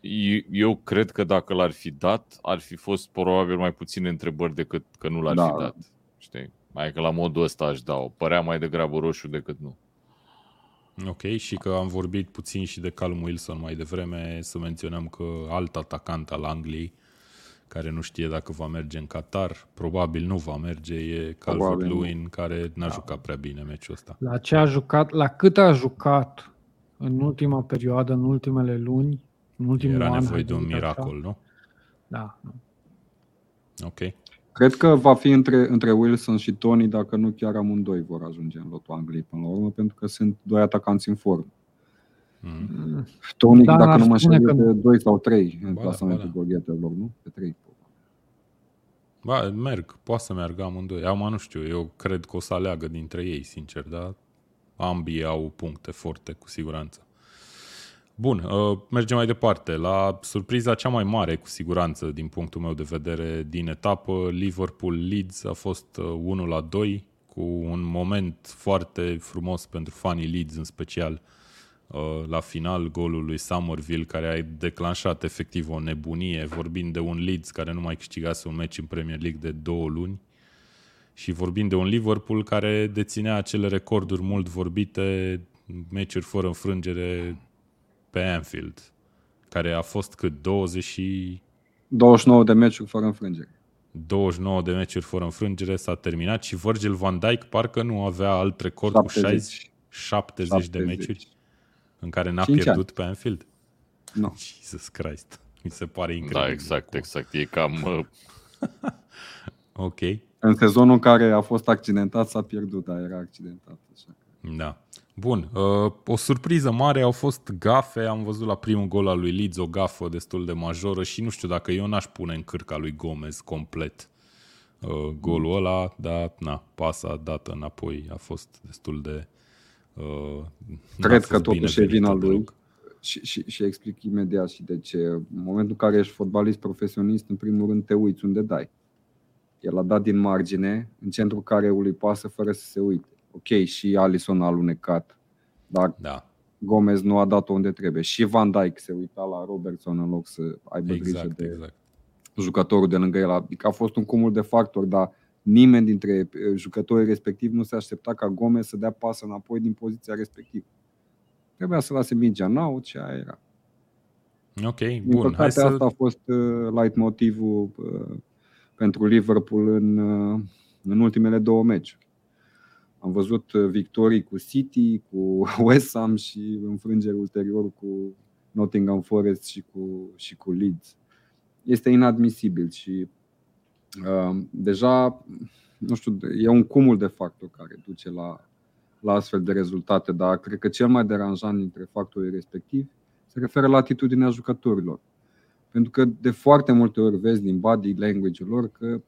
eu- eu cred că dacă l-ar fi dat, ar fi fost probabil mai puține întrebări decât că nu l-ar Da. fi dat. Știi? Mai că la modul ăsta aș da-o. Părea mai degrabă roșu decât nu. Ok, și că am vorbit puțin și de Callum Wilson mai devreme, să menționăm că alt atacant al Angliei, care nu știe dacă va merge în Qatar, probabil nu va merge, e Probabil nu. Calvert-Lewin, care n-a jucat prea bine meciul ăsta. La ce a jucat, la cât a jucat în ultima perioadă, în ultimele luni, în ultimul Era an, nevoie hai de să un zic așa. miracol, nu? Da. nu. Ok. Cred că va fi între, între Wilson și Tony, dacă nu chiar amândoi vor ajunge în lotul Angliei până la urmă, pentru că sunt doi atacanți în formă. Mm. Tony, Da, dacă n-aș nu mă spune înșel, că e de 2 sau 3 în Ba da, clasamentul ba da. gorghetelor, nu? Pe 3. Ba, merg, poate să meargă amândoi. Acum nu știu, eu cred că o să aleagă dintre ei, sincer, dar ambii au puncte forte, cu siguranță. Bun, uh, mergem mai departe. La surpriza cea mai mare, cu siguranță, din punctul meu de vedere, din etapă, Liverpool-Leeds a fost uh, 1 la 2, cu un moment foarte frumos pentru fanii Leeds în special. Uh, La final, golul lui Somerville, care a declanșat efectiv o nebunie, vorbind de un Leeds care nu mai câștigase un meci în Premier League de două luni și vorbind de un Liverpool care deținea acele recorduri mult vorbite, meciuri fără înfrângere pe Anfield, care a fost cât 20 și 29 de meciuri fără înfrângere. 29 de meciuri fără înfrângere, s-a terminat și Virgil van Dijk parcă nu avea alt record cu 60, 70 de 70. meciuri în care n-a Cinci pierdut pe Anfield. Nu. Jesus Christ. Mi se pare incredibil. Da, exact, exact. E cam... uh, (laughs) Ok. În sezonul în care a fost accidentat s-a pierdut, dar era accidentat. Așa. Da. Bun. Uh, o surpriză mare au fost gafe. Am văzut la primul gol al lui Leeds o gafă destul de majoră și nu știu dacă eu n-aș pune în cârca lui Gomez complet uh, golul ăla, dar na, pasa dată înapoi a fost destul de... Uh, n-a Cred că fost totuși e binevenită vina lui. deloc. Și, și, și explic imediat și de ce. În momentul în care ești fotbalist profesionist, în primul rând te uiți unde dai. El a dat din margine, în centrul careului pasă fără să se uite. Ok, și Alisson a alunecat, dar Da, Gomez nu a dat-o unde trebuie. Și Van Dijk se uita la Robertson în loc să aibă exact, grijă de exact. jucătorul de lângă el. Adică a fost un cumul de factori, dar nimeni dintre eh, jucătorii respectiv nu se aștepta ca Gomez să dea pasă înapoi din poziția respectivă. Trebuia să lase mingea în out și aia era. Ok, Din bun. Hai păcate, să... asta a fost uh, light motivul uh, pentru Liverpool în, uh, în ultimele două meciuri. Am văzut uh, victorii cu City, cu (laughs) West Ham și înfrângeri ulterior cu Nottingham Forest și cu, și cu Leeds. Este inadmisibil și uh, deja, nu știu, e un cumul de factori care duce la, la astfel de rezultate, dar cred că cel mai deranjant dintre factorii respectivi se referă la atitudinea jucătorilor. Pentru că de foarte multe ori vezi din body language-ul lor că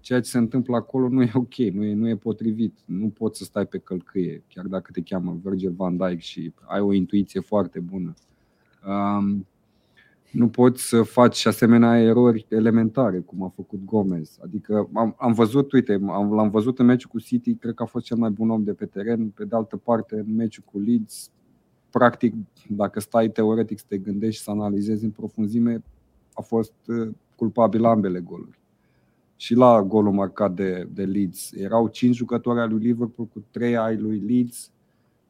ceea ce se întâmplă acolo nu e ok, nu e, nu e potrivit. Nu poți să stai pe călcâie, chiar dacă te cheamă Virgil van Dijk și ai o intuiție foarte bună. Um, nu poți să faci asemenea erori elementare, cum a făcut Gomez. Adică am, am văzut, uite, am, l-am văzut în meciul cu City, cred că a fost cel mai bun om de pe teren. Pe de altă parte, în meciul cu Leeds, practic, dacă stai teoretic să te gândești și să analizezi în profunzime, a fost uh, culpabil la ambele goluri. Și la golul marcat de, de Leeds. Erau cinci jucători ai lui Liverpool cu trei ai lui Leeds.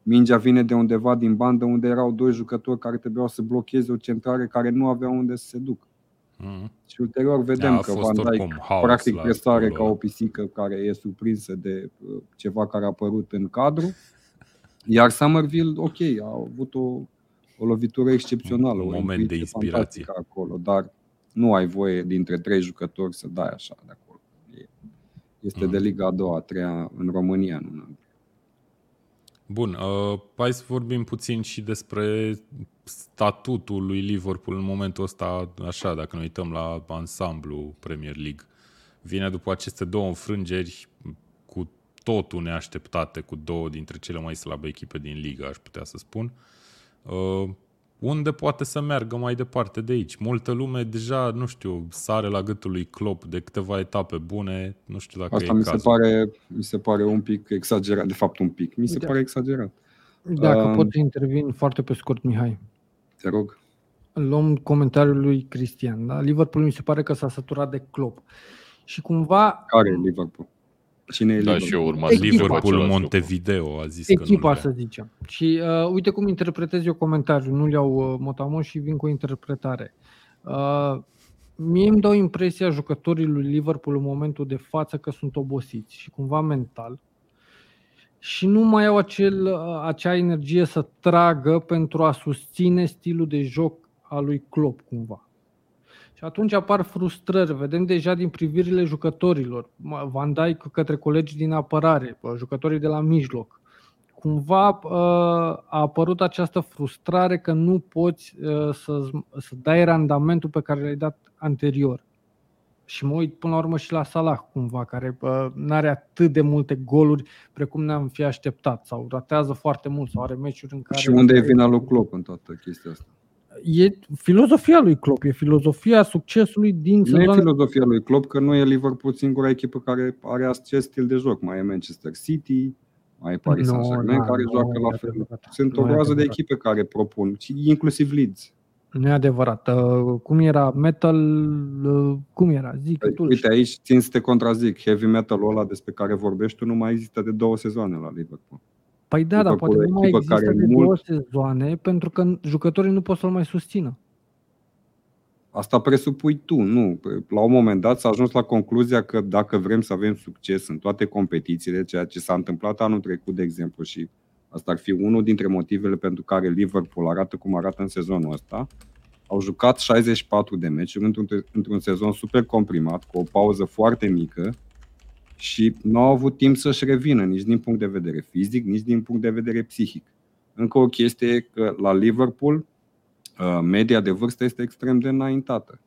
Mingea vine de undeva din bandă unde erau doi jucători care trebuiau să blocheze o centrare care nu avea unde să se ducă. Mhm. Și ulterior vedem Da, a că fost Van Dijk oricum haos practic la presare golul ca o ăla. pisică care e surprinsă de uh, ceva care a apărut în cadru. Iar Somerville, ok, a avut o, o lovitură excepțională, Un o moment de intuiție inspirație. fantastică acolo, dar nu ai voie dintre trei jucători să dai așa de acolo. E- Este Mhm. de Liga a doua, a treia în România, nu în Anglia. Bun, uh, hai să vorbim puțin și despre statutul lui Liverpool în momentul ăsta, așa, dacă ne uităm la ansamblu Premier League. vine după aceste două înfrângeri cu totul neașteptate, cu două dintre cele mai slabe echipe din liga, aș putea să spun. Uh, unde poate să meargă mai departe de aici? Multă lume deja, nu știu, sare la gâtul lui Klopp de câteva etape bune, nu știu dacă Asta e mi cazul. se, pare, mi se pare un pic exagerat, de fapt un pic, mi se Da. pare exagerat. Dacă Um, pot să intervin foarte pe scurt, Mihai. Te rog. Luăm comentariul lui Cristian. Da? Liverpool mi se pare că s-a săturat de Klopp. Și cumva Care e Liverpool? Cine e Da, Liverpool? și eu urma Echipa. Liverpool același Montevideo a zis că echipa, nu să zicem. Și uh, uite cum interpretez eu comentariul. Nu-l iau uh, motamo și vin cu o interpretare. Uh, mie îmi dau impresia jucătorii lui Liverpool în momentul de față că sunt obosiți și cumva mental și nu mai au acel, uh, acea energie să tragă pentru a susține stilul de joc al lui Klopp cumva. Și atunci apar frustrări. Vedem deja din privirile jucătorilor. Van Dijk către colegi din apărare, bă, jucătorii de la mijloc. Cumva uh, a apărut această frustrare că nu poți uh, să, să dai randamentul pe care l-ai dat anterior. Și mă uit până la urmă și la Salah cumva, care nu are atât de multe goluri precum ne-am fi așteptat sau ratează foarte mult sau are meciuri în care... Și unde e vina lui Klopp în toată chestia asta? E filozofia lui Klopp, e filozofia succesului din Nu e sezoane. filozofia lui Klopp că nu e Liverpool singura echipă care are acest stil de joc. Mai e Manchester City, mai e Paris Nu, Saint-Germain da, care nu joacă e la fel. adevărat. Sunt o Nu e groază de adevărat. echipe care propun, și inclusiv Leeds. Nu e adevărat. Uh, Cum era? Metal... uh, Cum era? Zic tu. Uite, aici țin să te contrazic. Heavy metal-ul ăla despre care vorbești tu nu mai există de două sezoane la Liverpool. Păi da, dar Liverpool poate e nu o mai echipă există care de mult- două sezoane pentru că jucătorii nu pot să-l mai susțină. Asta presupui tu, nu. La un moment dat s-a ajuns la concluzia că dacă vrem să avem succes în toate competițiile, ceea ce s-a întâmplat anul trecut, de exemplu, și asta ar fi unul dintre motivele pentru care Liverpool arată cum arată în sezonul ăsta, au jucat 64 de meciuri într-un, într-un sezon super comprimat, cu o pauză foarte mică și nu au avut timp să-și revină nici din punct de vedere fizic, nici din punct de vedere psihic. Încă o chestie e că la Liverpool uh, media de vârstă este extrem de înaintată.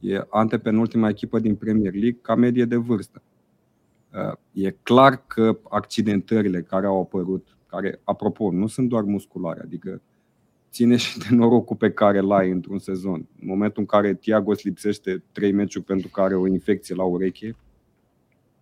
E antepenultima echipă din Premier League ca medie de vârstă. Uh, E clar că accidentările care au apărut, care, apropo, nu sunt doar musculare, adică ține și de norocul pe care îl ai într-un sezon. În momentul în care Thiago îți lipsește trei meciuri pentru că are o infecție la ureche,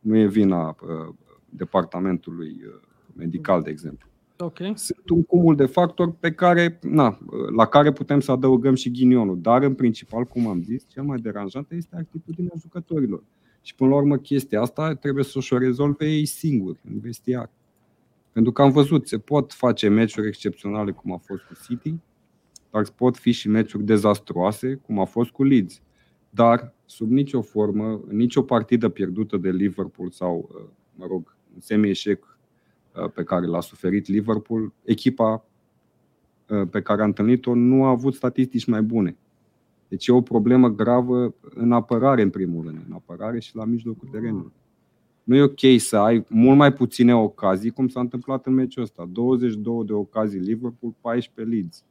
nu e vina uh, departamentului uh, medical, de exemplu. Ok. Sunt un cumul de factori pe care, na, la care putem să adăugăm și ghinionul. Dar, în principal, cum am zis, cel mai deranjant este atitudinea jucătorilor. Și, până la urmă, chestia asta trebuie să și-o rezolve ei singuri, în vestiar. Pentru că am văzut, se pot face meciuri excepționale, cum a fost cu City, dar pot fi și meciuri dezastruoase, cum a fost cu Leeds. Dar, sub nicio formă, în nicio partidă pierdută de Liverpool sau, uh, mă rog, un semi-eșec uh, pe care l-a suferit Liverpool, echipa uh, pe care a întâlnit-o nu a avut statistici mai bune. Deci e o problemă gravă în apărare, în primul rând, în apărare și la mijlocul terenului. Nu e ok să ai mult mai puține ocazii, cum s-a întâmplat în meciul ăsta. 22 de ocazii Liverpool, 14 Leeds.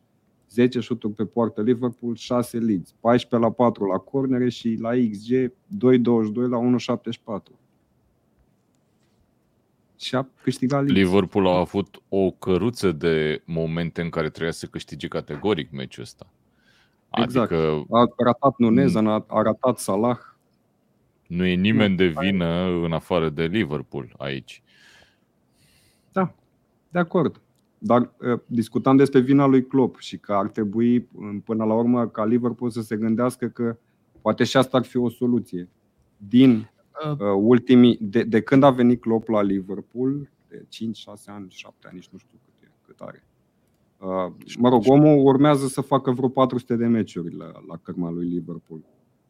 10 șuturi pe poartă Liverpool, 6 Leeds. 14 la 4 la cornere și la XG 2.22 la 1.74. Și a câștigat Leeds. Liverpool a avut o căruță de momente în care trebuia să câștige categoric meciul ăsta. Exact. Adică A ratat Nunez, a a ratat Salah. nu e nimeni de vină în afară de Liverpool aici. Da, de acord. Dar uh, discutam despre vina lui Klopp și că ar trebui uh, până la urmă ca Liverpool să se gândească că poate și asta ar fi o soluție. Din Uh, uh, ultimii, de, de când a venit Klopp la Liverpool, de 5, 6 ani, 7 ani, nici nu știu cât, e, cât are. Uh, mă rog, omul urmează să facă vreo 400 de meciuri la, la cărma lui Liverpool.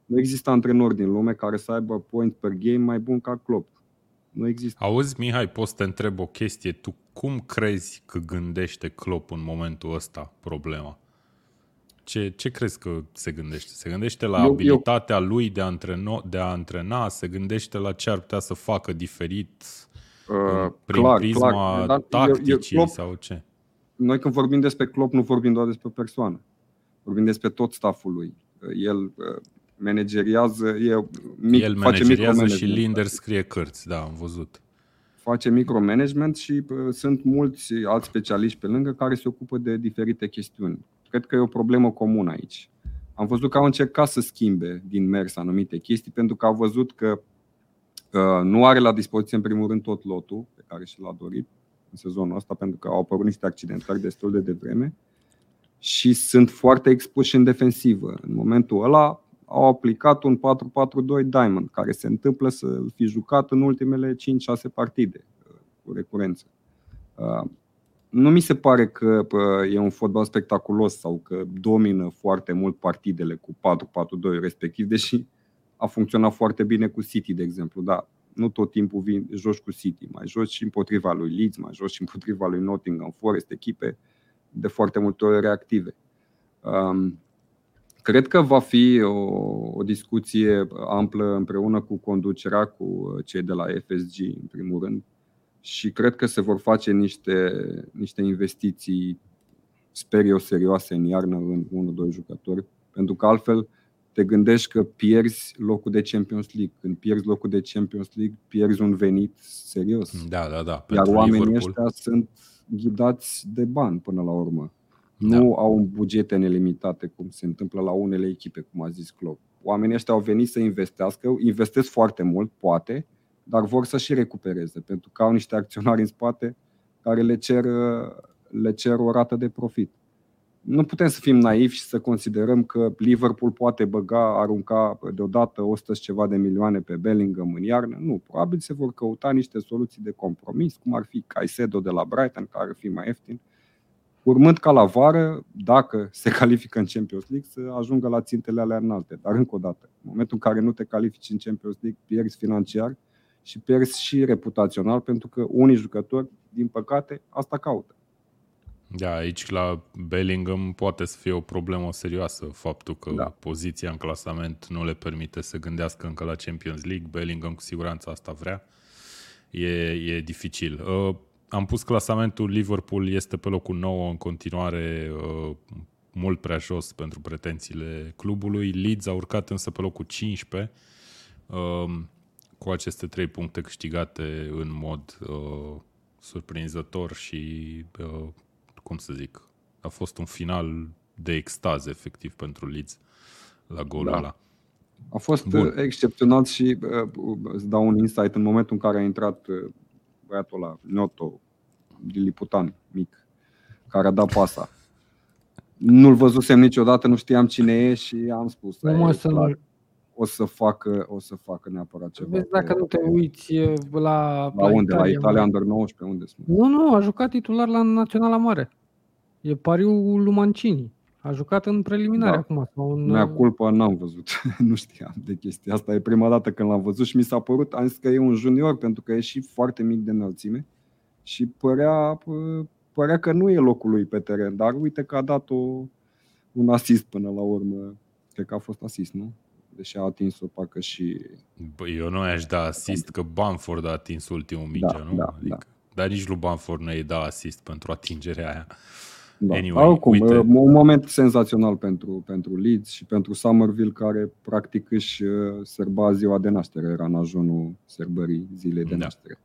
Nu există antrenor din lume care să aibă point per game mai bun ca Klopp. Nu există. Auzi, Mihai, poți să te întreb o chestie? Tu cum crezi că gândește Klopp în momentul ăsta problema? Ce, ce crezi că se gândește? Se gândește la Eu- eu- abilitatea lui de a, antreno, de a antrena? Se gândește la ce ar putea să facă diferit Uh, prin clar, prisma clar. Dar eu- tacticii eu, Klopp, sau ce? noi când vorbim despre Klopp, nu vorbim doar despre o persoană. Vorbim despre tot stafful lui. El, uh, manageriază, e mic, El face manageriază și micromanagement. Linder scrie cărți, da, am văzut. face micromanagement și uh, sunt mulți alți specialiști pe lângă care se ocupă de diferite chestiuni. Cred că e o problemă comună aici. Am văzut că au încercat să schimbe din mers anumite chestii pentru că au văzut că uh, nu are la dispoziție în primul rând tot lotul pe care și l-a dorit în sezonul ăsta pentru că au apărut niște accidentări destul de devreme și sunt foarte expuși în defensivă. În momentul ăla au aplicat un 4-4-2 Diamond, care se întâmplă să fi jucat în ultimele 5-6 partide uh, cu recurență. Uh, Nu mi se pare că uh, e un fotbal spectaculos sau că domină foarte mult partidele cu 4-4-2 respectiv, deși a funcționat foarte bine cu City, de exemplu. Da, nu tot timpul vin, joci cu City, mai joci și împotriva lui Leeds, mai joci și împotriva lui Nottingham Forest, echipe de foarte multe ori reactive. Um, Cred că va fi o, o discuție amplă împreună cu conducerea, cu cei de la FSG, în primul rând, și cred că se vor face niște, niște investiții, sper eu, serioase în iarnă în 1-2 jucători, pentru că altfel te gândești că pierzi locul de Champions League. Când pierzi locul de Champions League, pierzi un venit serios. Da, da, da. Iar pentru oamenii Liverpool. ăștia sunt ghidați de bani până la urmă. Nu au bugete nelimitate, cum se întâmplă la unele echipe, cum a zis Klopp. Oamenii ăștia au venit să investească, investesc foarte mult, poate, dar vor să și recupereze, pentru că au niște acționari în spate care le cer, le cer o rată de profit. Nu putem să fim naivi și să considerăm că Liverpool poate băga, arunca deodată 100 și ceva de milioane pe Bellingham în iarnă. Nu, probabil se vor căuta niște soluții de compromis, cum ar fi Caicedo de la Brighton, care ar fi mai ieftin, urmând ca la vară, dacă se califică în Champions League, să ajungă la țintele alea înalte. Dar încă o dată, în momentul în care nu te califici în Champions League, pierzi financiar și pierzi și reputațional, pentru că unii jucători, din păcate, asta caută. Da, aici la Bellingham poate să fie o problemă serioasă faptul că da. Da. poziția în clasament nu le permite să gândească încă la Champions League. Bellingham cu siguranță asta vrea. E, e dificil. Uh, am pus clasamentul, Liverpool este pe locul 9 în continuare uh, mult prea jos pentru pretențiile clubului. Leeds a urcat însă pe locul 15 uh, cu aceste trei puncte câștigate în mod uh, surprinzător și uh, cum să zic, a fost un final de extaz efectiv pentru Leeds la golul Da. ăla. A fost Bun. Bun. excepțional și uh, îți dau un insight în momentul în care a intrat uh, băiatul ăla, Noto, Liliputan, mic, care a dat pasa. Nu-l văzusem niciodată, nu știam cine e și am spus. Nu "E, mă să clar, nu o să facă, o să facă neapărat ceva. Vezi pe- dacă nu te uiți e, la, la unde? La Italia Under 19, unde sunt? Nu, nu, a jucat titular la Naționala Mare. E pariul lui Mancini. A jucat în preliminare Da. acum. Sau în, Mea culpa n-am văzut, (laughs) nu știam de chestia asta. E prima dată când l-am văzut și mi s-a părut, am zis că e un junior pentru că e și foarte mic de înălțime și părea, pă- părea că nu e locul lui pe teren, dar uite că a dat o, un asist până la urmă. Cred că a fost asist, nu? Deși a atins-o parcă și... Bă, eu nu i-aș da asist că Bamford a atins ultimul mingea, Da, nu? da, adică, Dar nici lui Bamford nu i da asist pentru atingerea aia. Da. Anyway, Oricum, uite. un moment senzațional pentru, pentru Leeds și pentru Somerville, care practic își uh, sărba ziua de naștere. Era în ajunul sărbării zilei de Da. naștere.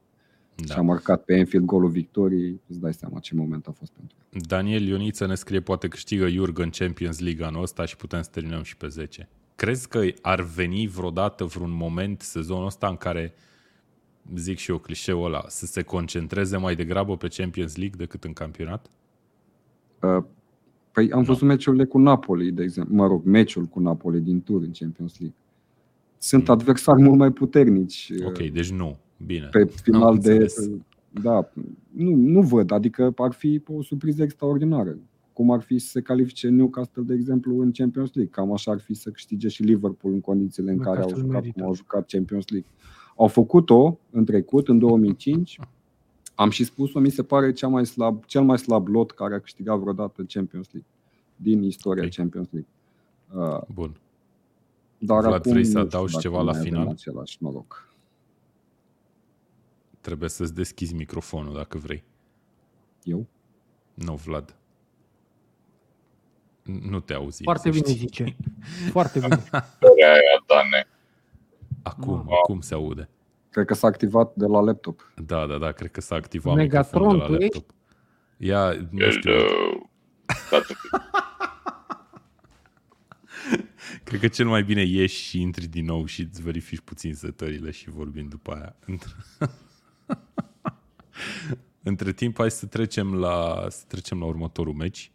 Da. Și a Da. marcat pe Enfield golul victoriei. Îți dai seama ce moment a fost pentru el. Daniel Ioniță ne scrie poate câștigă Jurgen Champions League anul ăsta și putem să terminăm și pe 10. Crezi că ar veni vreodată vreun moment sezonul ăsta în care zic și eu clișeul ăla, să se concentreze mai degrabă pe Champions League decât în campionat? Uh, Păi am văzut meciurile cu Napoli, de exemplu. Mă rog, meciul cu Napoli din tur în Champions League. Sunt Mm. adversari mult mai puternici. uh, Ok, deci nu. Bine. pe final de. înțeles. Da, nu, nu văd. Adică ar fi o surpriză extraordinară. Cum ar fi să se califice Newcastle, de exemplu, în Champions League. Cam așa ar fi să câștige și Liverpool în condițiile în care au Newcastle jucat, merită. cum au jucat Champions League. Au făcut-o în trecut, în 2005. (laughs) Am și spus-o, mi se pare cea mai slab, cel mai slab lot care a câștigat vreodată Champions League din istoria Ok. Champions League. Uh, Bun. dar Vlad, acum vrei să nu știu adaugi dacă ceva la mai avem final? Același noroc. Trebuie să-ți deschizi microfonul dacă vrei. Eu? Nu, Vlad. Nu te auzi. Foarte să bine știi. zice. Foarte bine. (laughs) Aia, Dane. Acum, Mamă. acum se aude. Cred că s-a activat de la laptop. Da, da, da, cred că s-a activat Megatron, microfonul de la tu ești? laptop. Ia, nu știu, Hello. Tată, (laughs) cred că cel mai bine ieși și intri din nou și îți verifici puțin setările și vorbim după aia. (laughs) Între timp, hai să trecem la, să trecem la următorul meci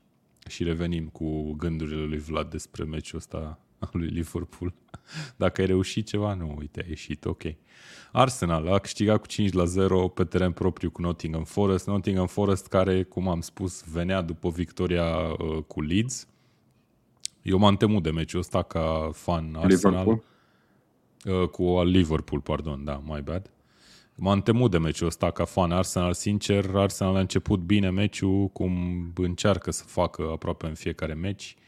și revenim cu gândurile lui Vlad despre meciul ăsta al (laughs) lui Liverpool. Dacă ai reușit ceva, nu, uite, a ieșit, ok. Arsenal a câștigat cu 5 la 0 pe teren propriu cu Nottingham Forest. Nottingham Forest care, cum am spus, venea după victoria uh, cu Leeds. Eu m-am temut de meciul ăsta ca fan Arsenal. Liverpool. Uh, cu al Liverpool, pardon, da, my bad. M-am temut de meciul ăsta ca fan Arsenal, sincer. Arsenal a început bine meciul, cum încearcă să facă aproape în fiecare meci. Uh,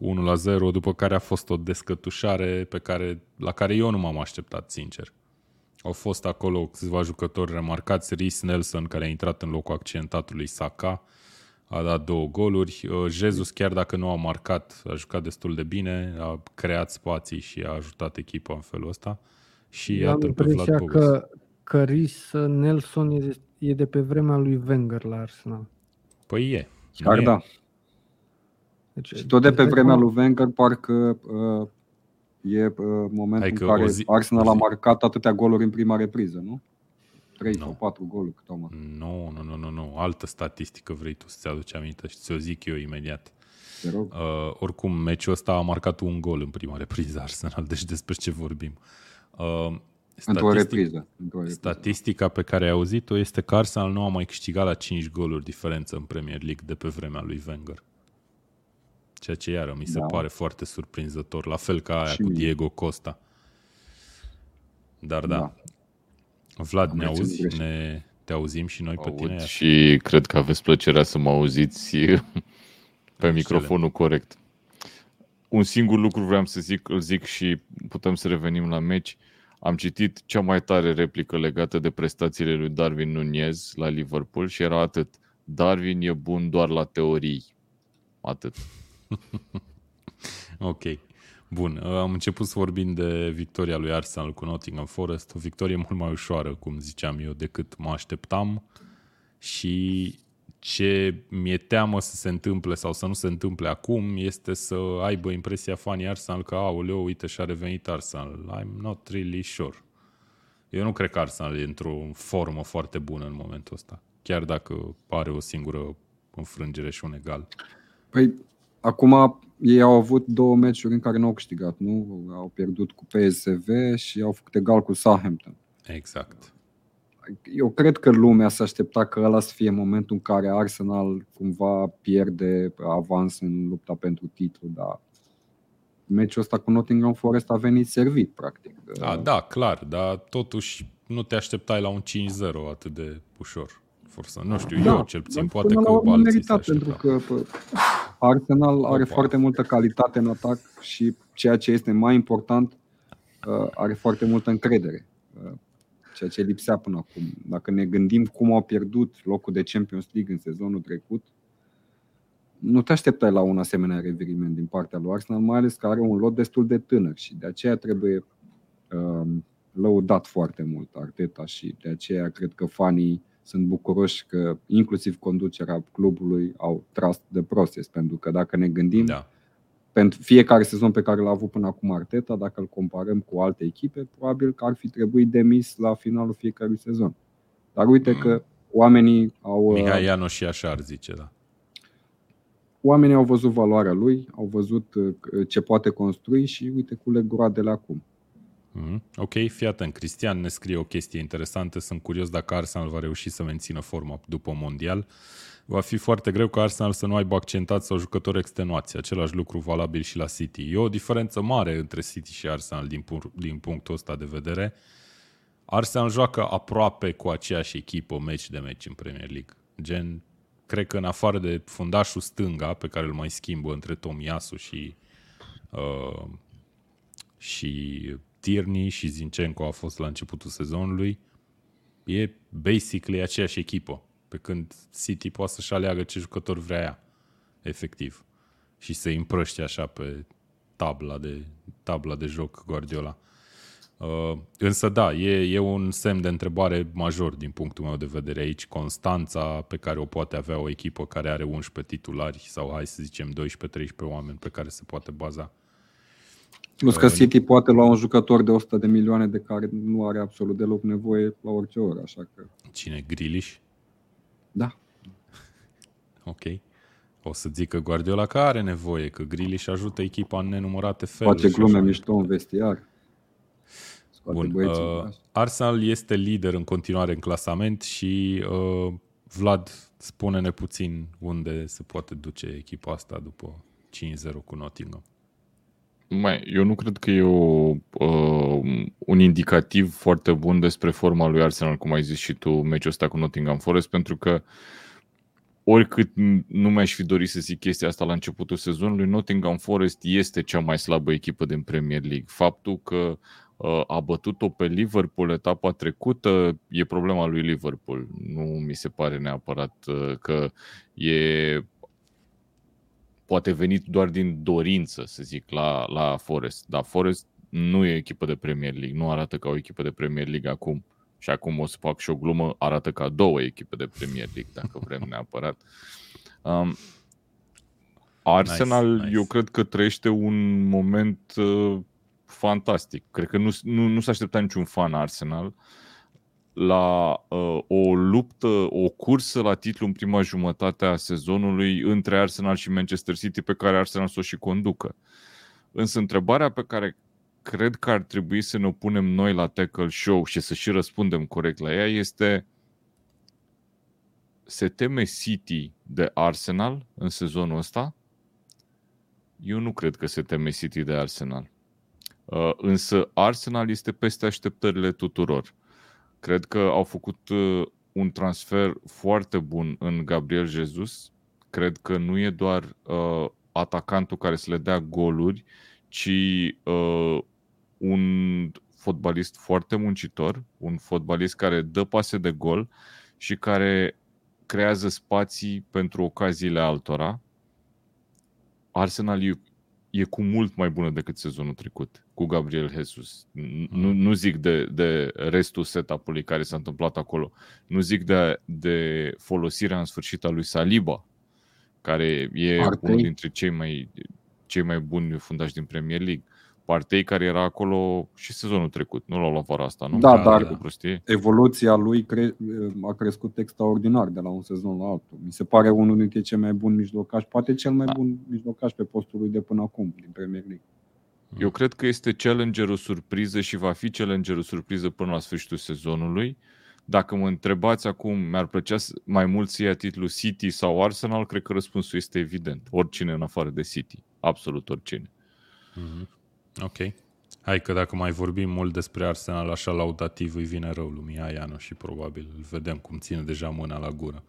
1 la 0, după care a fost o descătușare pe care, la care eu nu m-am așteptat, sincer. Au fost acolo câțiva jucători remarcați, Rhys Nelson, care a intrat în locul accidentatului Saka, a dat două goluri. Uh, Jesus, chiar dacă nu a marcat, a jucat destul de bine, a creat spații și a ajutat echipa în felul ăsta. Și Eu am iată pe Vlad impresia Bogus. că, că Rhys Nelson e de, e de pe vremea lui Wenger la Arsenal. Păi e. Chiar Nu e? da. Deci, Și tot de pe dai vremea seama- lui Wenger parcă uh, e uh, momentul Hai că în care o zi- Arsenal o a zi- marcat atâtea goluri în prima repriză, nu? 3 Nu. sau 4 goluri cât au marcat. Nu, nu, nu, nu, nu. Altă statistică vrei tu să-ți aduci aminte și ți-o zic eu imediat. Te rog. Uh, oricum, meciul ăsta a marcat un gol în prima repriză Arsenal, deci despre ce vorbim. Uh, Într-o statistic- repriză. Într-o repriză. Statistica pe care ai auzit-o este că Arsenal nu a mai câștigat la 5 goluri diferență în Premier League de pe vremea lui Wenger. Ceea ce iară mi se Da. pare foarte surprinzător, la fel ca aia Și cu mie. Diego Costa. Dar da, Da. Vlad, Am ne reținut auzi? greșit. Ne, te auzim și noi pe tine? aud și cred că aveți plăcerea să mă auziți (laughs) pe microfonul corect. Un singur lucru vreau să zic, îl zic și putem să revenim la meci. Am citit cea mai tare replică legată de prestațiile lui Darwin Nunez la Liverpool și era atât. Darwin e bun doar la teorii. Atât. (laughs) Ok. Bun, uh, am început să vorbim de victoria lui Arsenal cu Nottingham Forest, o victorie mult mai ușoară, cum ziceam eu, decât mă așteptam și ce mi-e teamă să se întâmple sau să nu se întâmple acum este să aibă impresia fanii Arsenal că, aoleu, uite și-a revenit Arsenal. I'm not really sure. Eu nu cred că Arsenal e într-o formă foarte bună în momentul ăsta, chiar dacă are o singură înfrângere și un egal. Păi, acum ei au avut două meciuri în care nu au câștigat, nu? Au pierdut cu PSV și au făcut egal cu Southampton. Exact. Eu cred că lumea se aștepta că ăla să fie momentul în care Arsenal cumva pierde avans în lupta pentru titlu, dar meciul ăsta cu Nottingham Forest a venit servit, practic. A, da, clar, dar totuși nu te așteptai la un 5-0 atât de ușor. Forță. Nu știu, Da, eu cel puțin, dar poate până că la urmă alții se meritat, pentru așteptau. că pă, Arsenal are Opa. foarte multă calitate în atac și ceea ce este mai important, uh, are foarte multă încredere. Uh, Ceea ce lipsea până acum. Dacă ne gândim cum au pierdut locul de Champions League în sezonul trecut, nu te așteptai la un asemenea reviriment din partea lui Arsenal, mai ales că are un lot destul de tânăr și de aceea trebuie um, lăudat foarte mult Arteta și de aceea cred că fanii sunt bucuroși că inclusiv conducerea clubului au trust de process, pentru că dacă ne gândim, Da. pentru fiecare sezon pe care l-a avut până acum Arteta, dacă îl comparăm cu alte echipe, probabil că ar fi trebuit demis la finalul fiecărui sezon. Dar uite Mm. că oamenii au, Mihai Ianoș și așa ar zice, da. oamenii au văzut valoarea lui, au văzut uh, ce poate construi și uite culeg roadele acum. Mhm. Ok, fii atent. Cristian ne scrie o chestie interesantă. Sunt curios dacă Arsenal va reuși să mențină forma după mondial. Va fi foarte greu ca Arsenal să nu aibă accentat sau jucători extenuați. Același lucru valabil și la City. E o diferență mare între City și Arsenal din, pur- din punctul ăsta de vedere. Arsenal joacă aproape cu aceeași echipă meci de meci în Premier League. Gen, cred că în afară de fundașul stânga pe care îl mai schimbă între Tomiasu și uh, și Tierney și Zinchenko a fost la începutul sezonului, e basically aceeași echipă, pe când City poate să-și aleagă ce jucător vrea ea, efectiv. și să împrăște așa pe tabla de, tabla de joc Guardiola. Uh, însă da, e, e un semn de întrebare major din punctul meu de vedere aici, constanța pe care o poate avea o echipă care are 11 titulari sau hai să zicem 12-13 oameni pe care se poate baza. Plus că City poate lua un jucător de 100 de milioane de care nu are absolut deloc nevoie la orice oră, așa că... Cine? Grilish? Da. (laughs) Ok. O să zic că Guardiola că are nevoie, că Grilish ajută echipa în nenumărate feluri. Face glume mișto în vestiar. Bun. Uh, Arsenal este lider în continuare în clasament și uh, Vlad, spune-ne puțin unde se poate duce echipa asta după 5-0 cu Nottingham. Mai, eu nu cred că e o, uh, un indicativ foarte bun despre forma lui Arsenal, cum ai zis și tu, meciul ăsta cu Nottingham Forest, pentru că oricât nu mi-aș fi dorit să zic chestia asta la începutul sezonului, Nottingham Forest este cea mai slabă echipă din Premier League. Faptul că uh, a bătut-o pe Liverpool etapa trecută e problema lui Liverpool. Nu mi se pare neapărat uh, că e poate venit doar din dorință, să zic, la, la Forest. Dar Forest nu e echipă de Premier League, nu arată ca o echipă de Premier League acum. Și acum o să fac și o glumă, arată ca două echipe de Premier League, dacă vrem (laughs) neapărat. Um, Arsenal, nice, nice. eu cred că trăiește un moment uh, fantastic. Cred că nu, nu, nu s-a așteptat niciun fan Arsenal. Uh, la uh, o luptă, o cursă la titlu în prima jumătate a sezonului între Arsenal și Manchester City pe care Arsenal să o și conducă. Însă întrebarea pe care cred că ar trebui să ne punem noi la Tackle Show și să și răspundem corect la ea este se teme City de Arsenal în sezonul ăsta? Eu nu cred că se teme City de Arsenal. Uh, însă Arsenal este peste așteptările tuturor. Cred că au făcut uh, un transfer foarte bun în Gabriel Jesus. Cred că nu e doar uh, atacantul care să le dea goluri, ci uh, un fotbalist foarte muncitor, un fotbalist care dă pase de gol și care creează spații pentru ocaziile altora. Arsenal e cu mult mai bună decât sezonul trecut cu Gabriel Jesus. Nu, nu zic de, de restul setup-ului care s-a întâmplat acolo. Nu zic de, de folosirea în sfârșit a lui Saliba, care e Partei. unul dintre cei mai, cei mai buni fundași din Premier League. Partei care era acolo și sezonul trecut, nu l-au luat vara asta, nu? Da, dar cu prostie. evoluția lui cre- a crescut extraordinar de la un sezon la altul. Mi se pare unul dintre cei mai buni mijlocași, poate cel mai da. bun mijlocaș pe postul lui de până acum din Premier League. Eu cred că este challengerul surpriză și va fi challengerul surpriză până la sfârșitul sezonului. Dacă mă întrebați acum, mi-ar plăcea mai mult să ia titlul City sau Arsenal, cred că răspunsul este evident. Oricine în afară de City. Absolut oricine. Mm-hmm. Ok. Hai că dacă mai vorbim mult despre Arsenal, așa laudativ îi vine rău lumii Aiano și probabil îl vedem cum ține deja mâna la gură.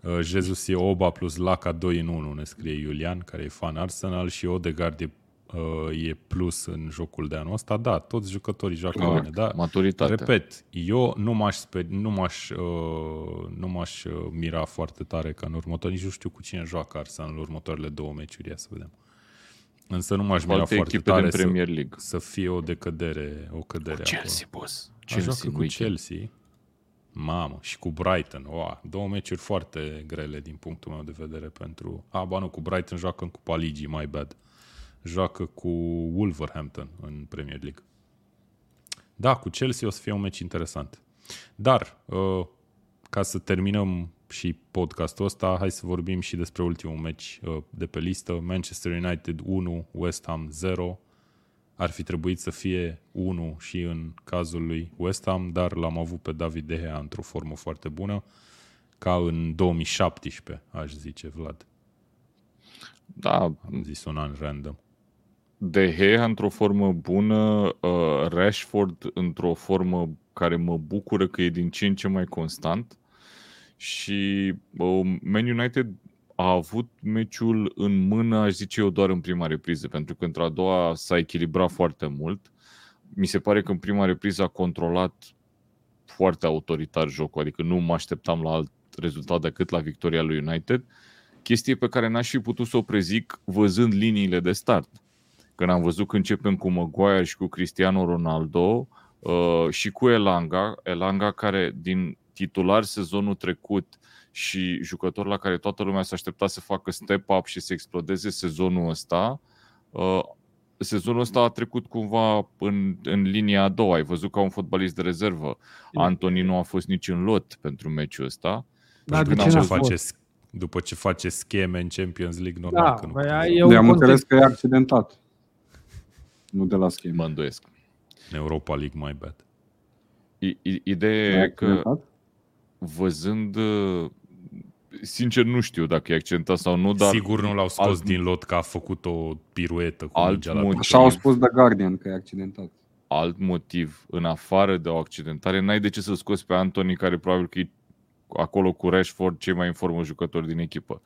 Uh, Jesus e Oba plus Laca 2 în 1, ne scrie Iulian, care e fan Arsenal și Odegaard e uh, e plus în jocul de anul ăsta, da, toți jucătorii joacă bine, da. Maturitate. Repet, eu nu m-aș, sper, nu m-aș, uh, nu m-aș uh, mira foarte tare că în următor, nici nu știu cu cine joacă Arsenal în următoarele două meciuri, ia să vedem. Însă nu m-aș mira foarte tare din Premier League. Să, să fie o decădere, o cădere cu Chelsea, acolo. boss. Chelsea joacă cu Chelsea. Mamă, și cu Brighton. Oa, două meciuri foarte grele din punctul meu de vedere pentru... A, ba nu, cu Brighton joacă în Cupa Ligii, my bad joacă cu Wolverhampton în Premier League. Da, cu Chelsea o să fie un meci interesant. Dar, uh, ca să terminăm și podcastul ăsta, hai să vorbim și despre ultimul meci uh, de pe listă. Manchester United 1, West Ham 0. Ar fi trebuit să fie 1 și în cazul lui West Ham, dar l-am avut pe David De Gea într-o formă foarte bună, ca în 2017, aș zice, Vlad. Da. Am zis un an random. De Gea într-o formă bună, uh, Rashford într-o formă care mă bucură că e din ce în ce mai constant și uh, Man United a avut meciul în mână, aș zice eu, doar în prima repriză, pentru că într-a doua s-a echilibrat foarte mult. Mi se pare că în prima repriză a controlat foarte autoritar jocul, adică nu mă așteptam la alt rezultat decât la victoria lui United. chestie pe care n-aș fi putut să o prezic văzând liniile de start. Când am văzut că începem cu Maguire și cu Cristiano Ronaldo uh, și cu Elanga, Elanga care din titular sezonul trecut și jucător la care toată lumea s-a aștepta să facă step-up și să explodeze sezonul ăsta, uh, sezonul ăsta a trecut cumva în, în linia a doua. Ai văzut ca un fotbalist de rezervă. Antoni nu a fost nici în lot pentru meciul ăsta. Da, de după, ce ce n-a face, fost? după ce face scheme în Champions League, normal Da, că nu. băi, poate. e un De am context. înțeles că e accidentat. Nu de la schimb. Mă îndoiesc. În Europa League, my bad. I- i- Ideea e că văzând uh, sincer nu știu dacă e accentat sau nu, dar Sigur nu l-au scos alt- din lot că a făcut o piruetă cu Alt mingea la motiv. picior. Așa au spus The Guardian că e accidentat. alt motiv în afară de o accidentare, n-ai de ce să scoți pe Anthony care probabil că e acolo cu Rashford cei mai în formă jucători din echipă.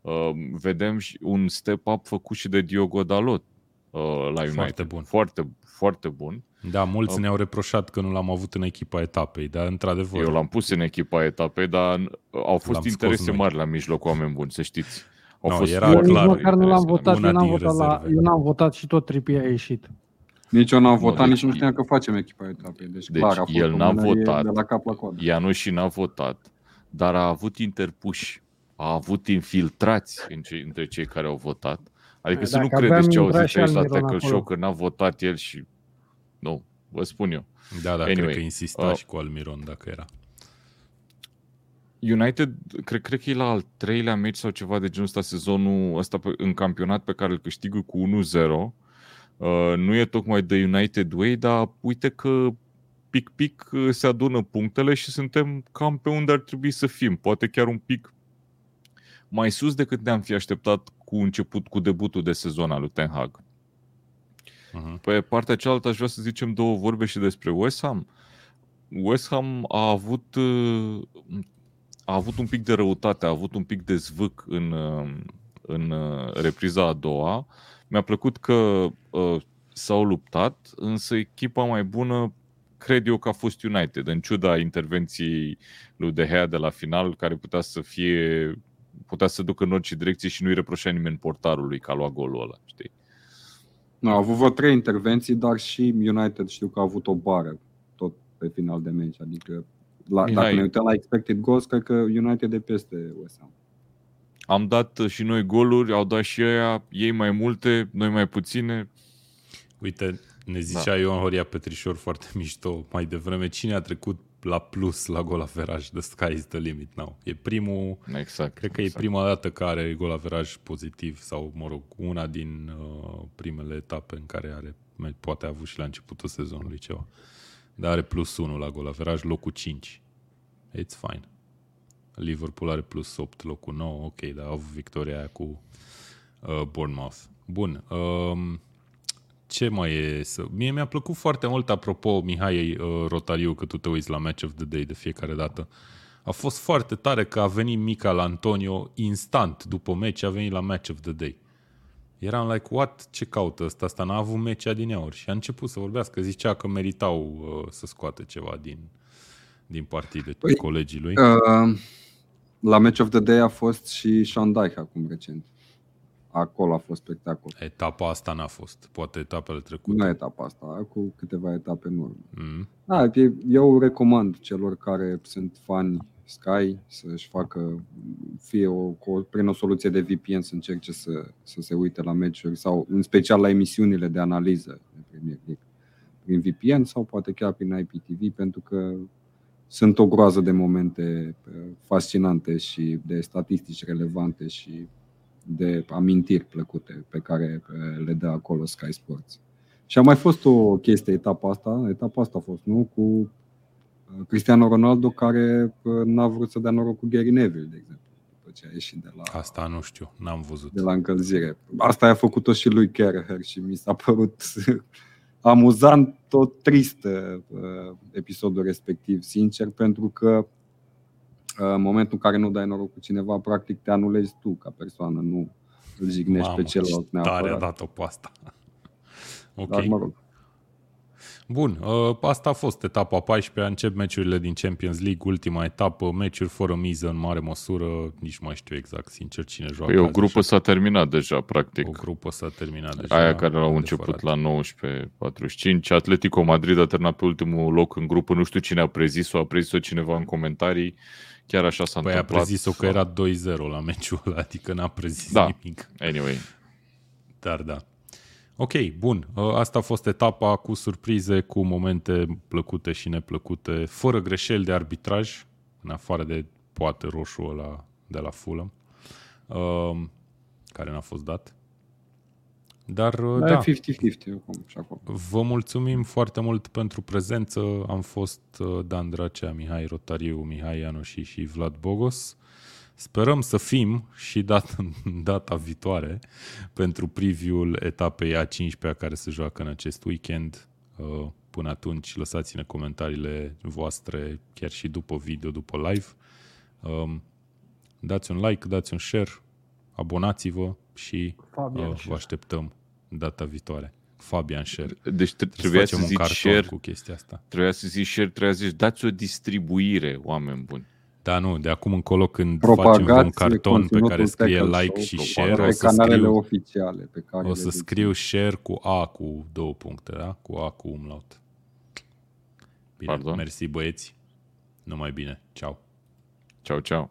Uh, vedem și un step-up făcut și de Diogo Dalot uh, la United. Foarte bun. Foarte, foarte bun. Da, mulți Am- ne-au reproșat că nu l-am avut în echipa etapei, dar într-adevăr, Eu l-am pus în echipa etapei, dar au fost L-am scos interese noi. mari la mijloc, oameni buni, să știți. Au No, fost era Eu foarte nici clar, mari măcar nu l-am interese la votat, Una eu n-am din votat, la, rezerve. eu n-am votat și tot Trippier a ieșit. Nici eu n-am Nu, votat, deci- nici nu știam că facem echipa etapei. Deci, Deci clar, a fost el o n-a mânerie votat. De la cap la coadă. Ianuș și n-a votat, dar a avut interpuși, a avut infiltrați în ce, între cei care au votat. Adică să Dacă nu credeți aveam ce au intrat zis și aici la Almiron Tackle acolo. Show, că n-a votat el și... Nu, vă spun eu. da, da, Anyway, cred că insista uh, și cu Almiron dacă era. United, cred, cred că e la al treilea meci sau ceva de genul ăsta sezonul ăsta pe, în campionat pe care îl câștigă cu 1-0. Uh, nu e tocmai de United Way, dar uite că pic-pic uh, se adună punctele și suntem cam pe unde ar trebui să fim. Poate chiar un pic mai sus decât ne-am fi așteptat cu început, cu debutul de sezon al lui Ten Hag. Uh-huh. Pe partea cealaltă aș vrea să zicem două vorbe și despre West Ham. West Ham a avut, uh, a avut un pic de răutate, a avut un pic de zvâc în, uh, în uh, repriza a doua. Mi-a plăcut că uh, s-au luptat, însă echipa mai bună cred eu că a fost United, în ciuda intervenției lui De Gea de la final, care putea să fie putea să ducă în orice direcție și nu-i reproșea nimeni portarului că a luat golul ăla, știi? Nu, au avut vreo trei intervenții, dar și United știu că a avut o bară tot pe final de meci. Adică la, Mihai. dacă ne uităm la expected goals, cred că United e peste West Ham. Am dat și noi goluri, au dat și ăia, ei mai multe, noi mai puține. Uite, ne zicea da. Ioan Horia Petrișor foarte mișto mai devreme, cine a trecut la plus la gol averaj, the sky is the limit now. E primul, Exact. cred că exact. e prima dată că are gol averaj pozitiv sau, mă rog, una din uh, primele etape în care are, poate a avut și la începutul sezonului ceva. Dar are plus 1 la gol averaj, locul 5. It's fine. Liverpool are plus 8, locul 9, ok, dar au avut victoria aia cu uh, Bournemouth. Bun. Um, ce mai e să... Mie mi-a plăcut foarte mult, apropo, Mihai uh, Rotariu, că tu te uiți la Match of the Day de fiecare dată. A fost foarte tare că a venit Mica la Antonio instant după meci, a venit la Match of the Day. Eram like, what? Ce caută ăsta? Asta n-a avut meci adineauri. Și a început să vorbească, zicea că meritau uh, să scoate ceva din, din partide Păi, colegii lui. Uh, la Match of the Day a fost și Sean Dyche acum recent. Acolo a fost spectacol. Etapa asta n-a fost. Poate etapele trecute. Nu etapa asta, cu câteva etape în urmă. Mm. Da, e- eu recomand celor care sunt fani Sky să-și facă fie o, cu o, prin o soluție de VPN să încerce să, să se uite la meciuri sau în special la emisiunile de analiză de Premier League prin VPN sau poate chiar prin IPTV pentru că sunt o groază de momente uh, fascinante și de statistici relevante și de amintiri plăcute pe care uh, le dă acolo Sky Sports. Și a mai fost o chestie etapa asta, etapa asta a fost, nu? Cu uh, Cristiano Ronaldo care uh, n-a vrut să dea noroc cu Gary Neville, de exemplu, după ce a ieșit de la, Asta nu știu, n-am văzut. de la încălzire. Asta a făcut-o și lui Kerher și mi s-a părut (laughs) amuzant, tot trist uh, episodul respectiv, sincer, pentru că uh, în momentul în care nu dai noroc cu cineva, practic te anulezi tu ca persoană, nu îl jignești Mamă, pe celălalt ce tare a neapărat. dat-o pe asta. ok. Dar mă rog, Bun, uh, asta a fost etapa 14 încep meciurile din Champions League, ultima etapă, meciuri fără miză în mare măsură, nici mai știu exact, sincer, cine joacă. Păi o azi, grupă așa. s-a terminat deja, practic. O grupă s-a terminat deja. Aia care au început adevărat. la 19.45. Atletico Madrid a terminat pe ultimul loc în grupă. Nu știu cine a prezis-o, a prezis-o cineva în comentarii. Chiar așa s-a Păi a întâmplat. prezis-o că era 2-0 la meciul ăla, adică n-a prezis Da. nimic. Anyway, Dar da. Ok, bun. Uh, Asta a fost etapa cu surprize, cu momente plăcute și neplăcute, fără greșeli de arbitraj, în afară de poate roșu ăla de la Fulham, uh, care n-a fost dat. Dar uh, Da, da, 50-50 acum și acum. vă mulțumim foarte mult pentru prezență. Am fost uh, Dan Dracea, Mihai Rotariu, Mihai Ianoși și Vlad Bogos. Sperăm să fim și dat, (laughs) data viitoare pentru preview-ul etapei A15 care se joacă în acest weekend. Uh, Până atunci, lăsați-ne comentariile voastre chiar și după video, după live. Um, Dați un like, dați un share, abonați-vă și Fabian uh, Scher. vă așteptăm data viitoare. Fabian Share. deci tre- Trebuie trebuia să să facem un zici carton share, cu chestia asta. trebuia să zici share, trebuia să zici dați o distribuire, oameni buni. Da, nu, de acum încolo când Propagați facem un carton pe care conținutul scrie Tackle like Show și pe share, o să canalele scriu, oficiale pe care o le să găsiți. scriu share cu A cu două puncte, da? Cu A cu umlaut. Bine, Pardon? mersi băieți. Numai bine. Ciao. Ceau, ceau.